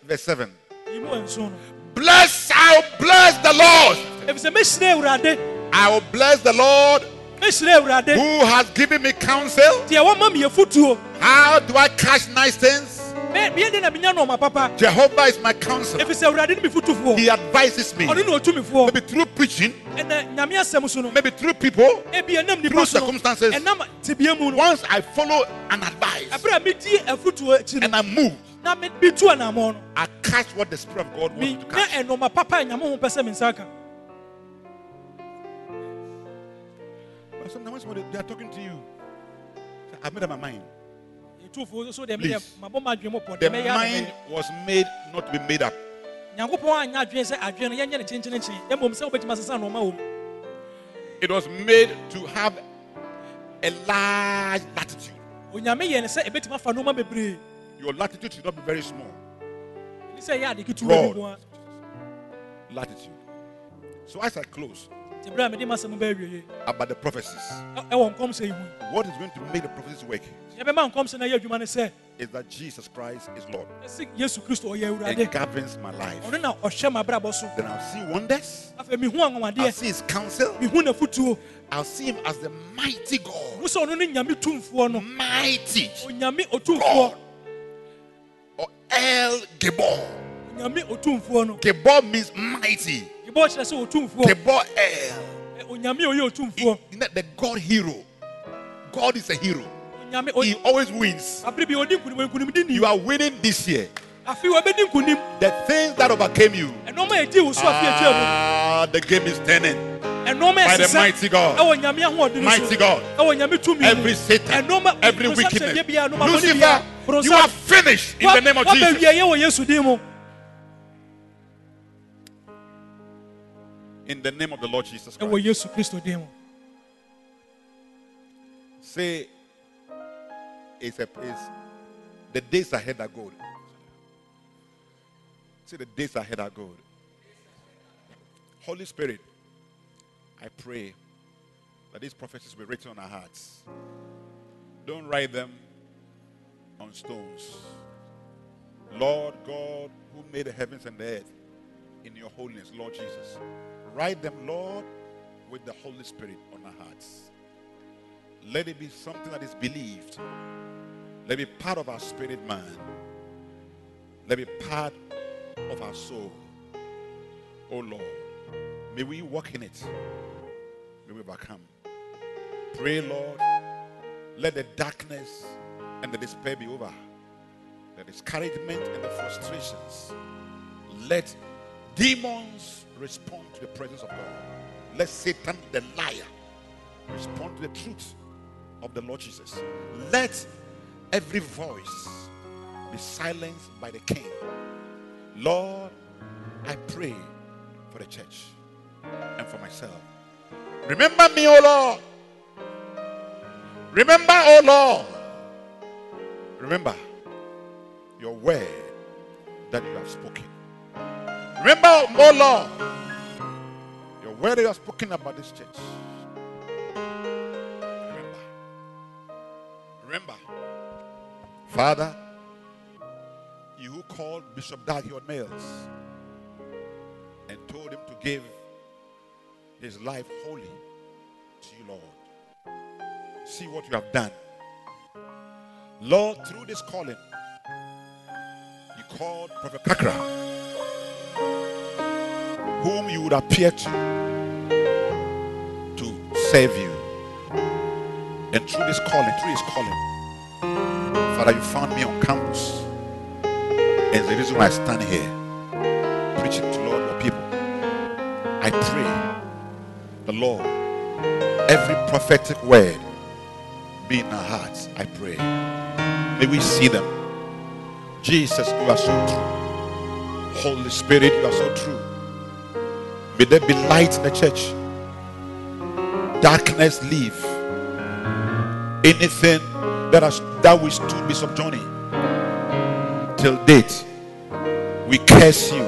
Verse seven. yi mu nsu no Bless. I'll bless the Lord. efisɛ mehyira awurade I will bless the Lord who has given me counsel. deɛ wɔma mi yɛ futuo How do I catch nice things? me miɛ de na minya nneɛma papa. Jehovah is my counselor. efisɛ awurade ne mi futufoɔ He advises me. ɔno na otumifoɔ Maybe through preaching, ɛnɛ nyame asɛm so no. Maybe through people, through nipa so no. circumstances. ɛnam tibia mu no. Once I follow an advice ɛberɛ a medi afutuo akyi no and I move, na me bi tu anammɔ no. I catch what the Spirit of God wants me to catch. Sometimes when they are talking to you, I've made up my mind. ɛtufoɔ so deɛ Please. medeɛ mabɔ m'adwene mu pɔ The mind was made not to be made up. nyankopɔn anyɛ adwene sɛ adwene no yɛnyɛ ne kyenkyenekyene mmom sɛ wobɛtumi asesa nnoɔma wɔ mu It was made to have a large latitude. onyame yɛ ne sɛ ɛbɛtumi afa nnoɔma bebree Your latitude should not be very small. ne sɛ ɛyɛ ade ketewa Broad. bi nko a Latitude. So as I close nti berɛ a mede masɛm bɛawiei about the prophecies, ɛwɔ nkɔmsɛ yi mu what is going to make the prophecies work yɛbɛma nkɔmsɛ no yɛ adwuma ne sɛ is that Jesus Christ is Lord. ɛsɛ yesu kristo ɔyɛ It governs my life. ɔno na ɔhyɛ m'abrabɔ so Then I'll see wonders. I'll see His counsel. I'll see Him as the mighty God. hu sɛ ɔno ne nyame tumfoɔ no Mighty. God. Or El Gibor. onyame otumfoɔ no Gibor means mighty. Sɛ otumfoɔ Gibor El. Onyame a ɔyɛ otumfoɔ He- the God hero. God is a hero. He always wins. abere bi ɔdi nkunim nkunimdi ni You are winning this year. afei wɔbɛdi nkunim The things that overcame you. ɛnɔɔma a ɛdi wo so afei atwa mu Ah, the game is turning. By the mighty God. ɛwɔ nyame ahoɔden Mighty God. ɛwɔ nyame tumi mu. Every Satan, every wickedness. hyɛ bia, ɛnɔɔma bɔne Lucifer, you are finished in the name of Jesus. In the name of the Lord Jesus Christ. yesu kristo din Say, it's a it's the days ahead are good. Say the days ahead are good. Holy Spirit, I pray that these prophecies be written on our hearts. Don't write them on stones. Lord God, who made the heavens and the earth in your holiness, Lord Jesus, write them, Lord, with the Holy Spirit on our hearts. Let it be something that is believed. Let it be part of our spirit man. Let it be part of our soul. Oh Lord, may we walk in it. May we overcome. Pray, Lord, let the darkness and the despair be over. The discouragement and the frustrations. Let demons respond to the presence of God. Let Satan, the liar, respond to the truth of the Lord Jesus. Let every voice be silenced by the King. Lord, I pray for the church and for myself. Remember me, O Lord. Remember, O Lord. Remember your word that you have spoken. Remember, O Lord, your word you have spoken about this church. Remember. Remember. Father, you who called Bishop Dag Nails and told him to give his life wholly to you, Lord. See what you have done. Lord, through this calling, you called Prophet Kakra, whom you would appear to to serve you. And through this calling, through his calling, Father, you found me on campus. And the reason why I stand here, preaching to Lord your people. I pray, the Lord, every prophetic word be in our hearts. I pray. May we see them Jesus, you are so true. Holy Spirit, you are so true. May there be light in the church. Darkness leave. Anything that has that we stood be subjoining till date, we curse you.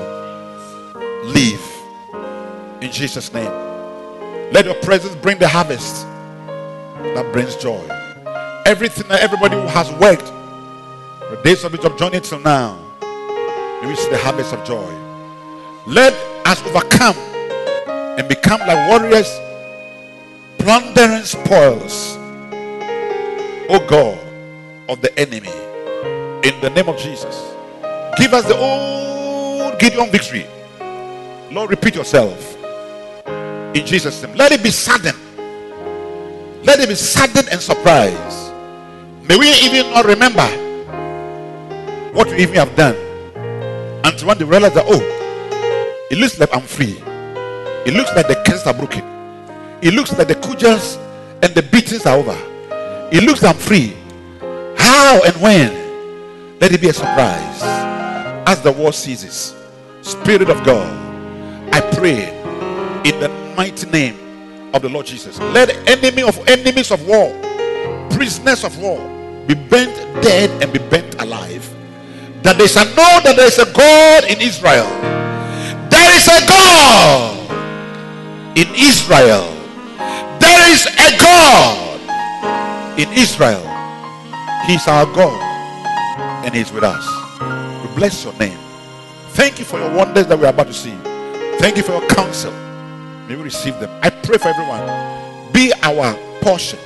Leave in Jesus' name. Let your presence bring the harvest that brings joy. Everything that everybody who has worked, the days of of journey till now, we see the harvest of joy. Let us overcome and become like warriors, plundering spoils, O God, of the enemy. In the name of Jesus. Give us the old Gideon victory. Lord, repeat yourself. In Jesus' name. Let it be sudden. Let it be sudden and surprise. May we even not remember what we even have done until when they realize that, oh, it looks like I'm free. It looks like the curses are broken. It looks like the cudgels and the beatings are over. It looks I'm free. How and when? Let it be a surprise. As the war ceases, Spirit of God, I pray in the mighty name of the Lord Jesus. Let enemy of enemies of war, prisoners of war, be bent dead and be bent alive. That they shall know that there is a God in Israel. There is a God in Israel. There is a God in Israel. He's our God and He's with us. We bless your name. Thank you for your wonders that we're about to see. Thank you for your counsel. May we receive them. I pray for everyone. Be our portion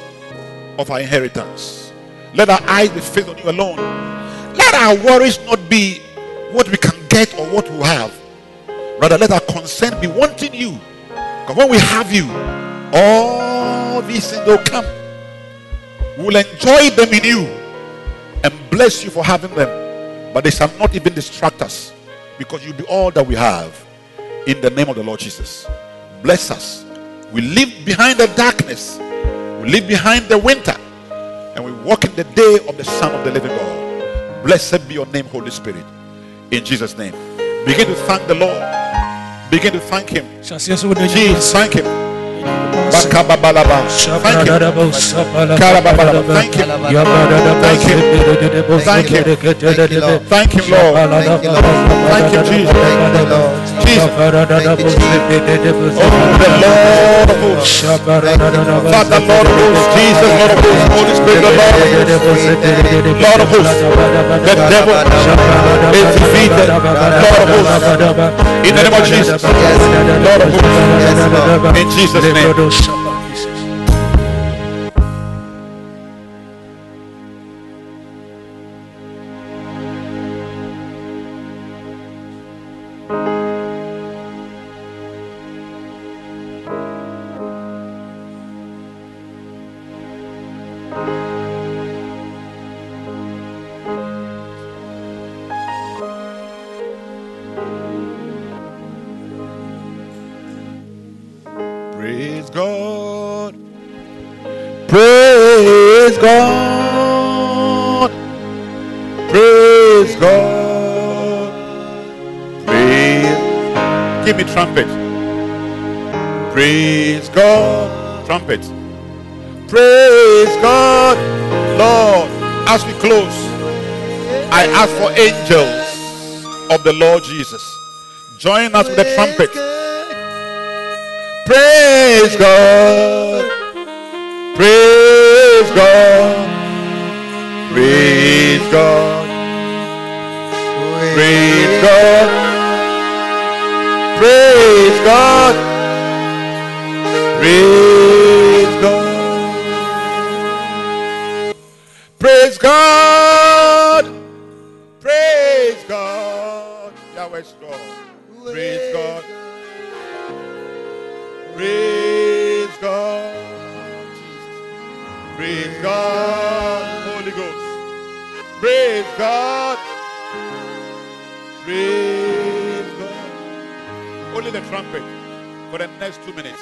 of our inheritance. Let our eyes be fixed on you alone. Let our worries not be what we can get or what we have. Rather, let our concern be wanting you. Because when we have you, all these things will come. We will enjoy them in you and bless you for having them. But they shall not even distract us because you'll be all that we have in the name of the Lord Jesus. Bless us. We live behind the darkness, we live behind the winter, and we walk in the day of the Son of the living God. Blessed be your name, Holy Spirit. In Jesus' name. Begin to thank the Lord. Begin to thank Him. Jesus, thank Him. Thank Him. Thank Him. Thank Him. Thank Him. Thank you, Lord. Thank Him. Thank you, Lord. Thank you, Jesus. Oh, the Lord of hosts. Lord of hosts. Jesus, Lord of hosts. The Lord of hosts. Lord of hosts. The devil is defeated. Lord of hosts. In the name of Jesus. Lord of hosts. In Jesus' name. Trumpet. Praise God. Lord, as we close, I ask for angels of the Lord Jesus. Join us with the trumpet. Praise God. Praise God. Praise God. Praise God. Praise God. Praise Praise God. Holy Ghost. Praise God. Praise God. Only the trumpet for the next two minutes.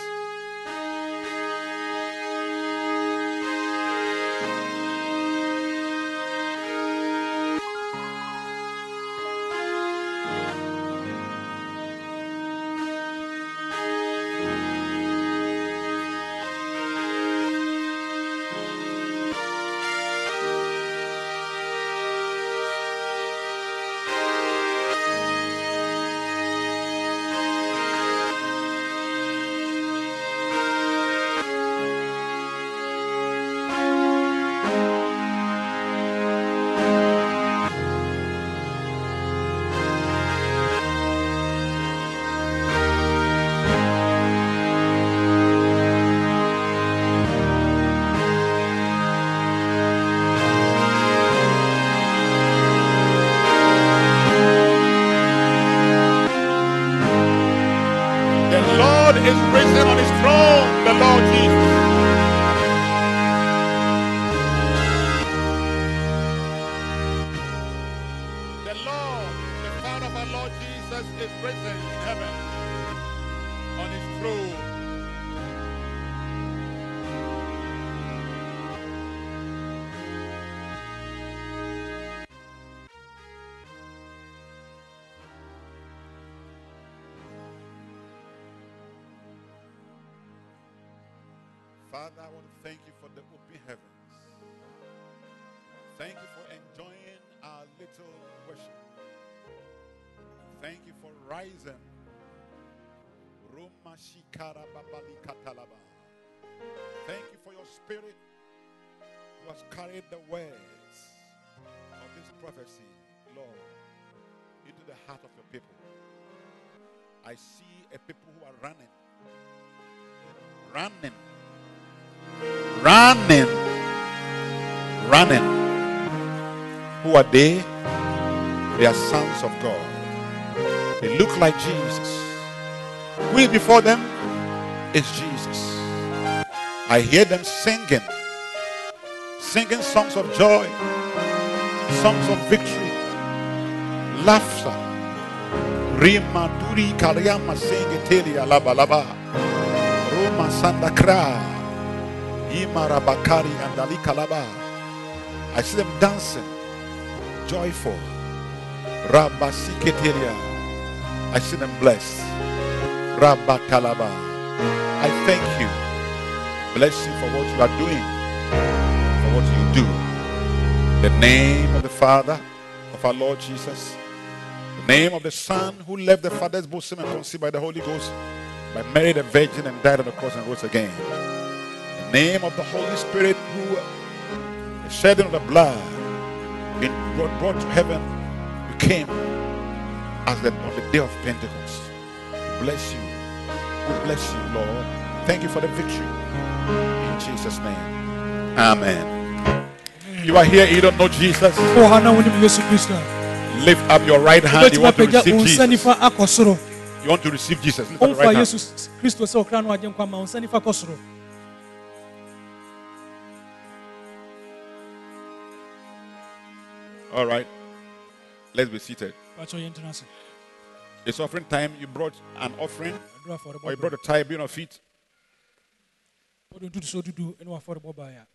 Are they? They are sons of God. They look like Jesus. We before them is Jesus. I hear them singing, singing songs of joy, songs of victory, laughter. Rima duri karyama sengeteli alaba laba. Roma sanda kra. Imara bakari andali kalaba. I see them dancing, joyful. Rabba siketelia. I see them blessed. Rabba talaba. I thank you. Bless you for what you are doing, for what you do. The name of the Father of our Lord Jesus, the name of the Son who left the Father's bosom and conceived by the Holy Ghost, by Mary the Virgin and died on the cross and rose again. The name of the Holy Spirit who shedding of the blood in brought, brought to heaven, you came as the, on the day of Pentecost. We bless you. We bless you, Lord. Thank you for the victory. In Jesus' name. Amen. You are here, you don't know Jesus. wɔ ha na wonim yesu kristo a Lift up your right hand. You want to receive Jesus. nifa akɔ soro You want to receive Jesus. Lift up your right hand. All right. Let's be seated. pakyɛ yɛntena ase It's offering time. You brought an offering or you brought a tithe on your feet. wode ntotoso dudu ne wafɔrebɔ baeɛ a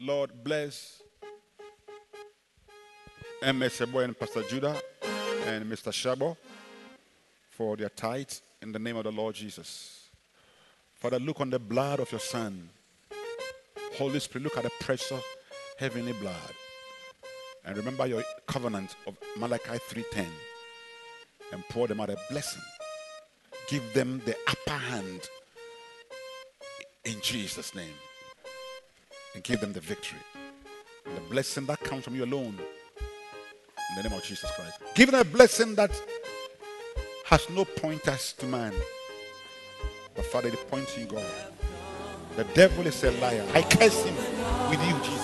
Lord, bless MS Shabo and Pastor Judah and Mr. Shabo for their tithe in the name of the Lord Jesus. Father, look on the blood of your Son. Holy Spirit, look at the precious heavenly blood. And remember your covenant of Malachi 3:10 and pour them out a blessing. Give them the upper hand in Jesus' name and give them the victory. And the blessing that comes from you alone. In the name of Jesus Christ. Give them a blessing that has no pointers to man. But Father, it points to you, God. The devil is a liar. I curse him with you, Jesus.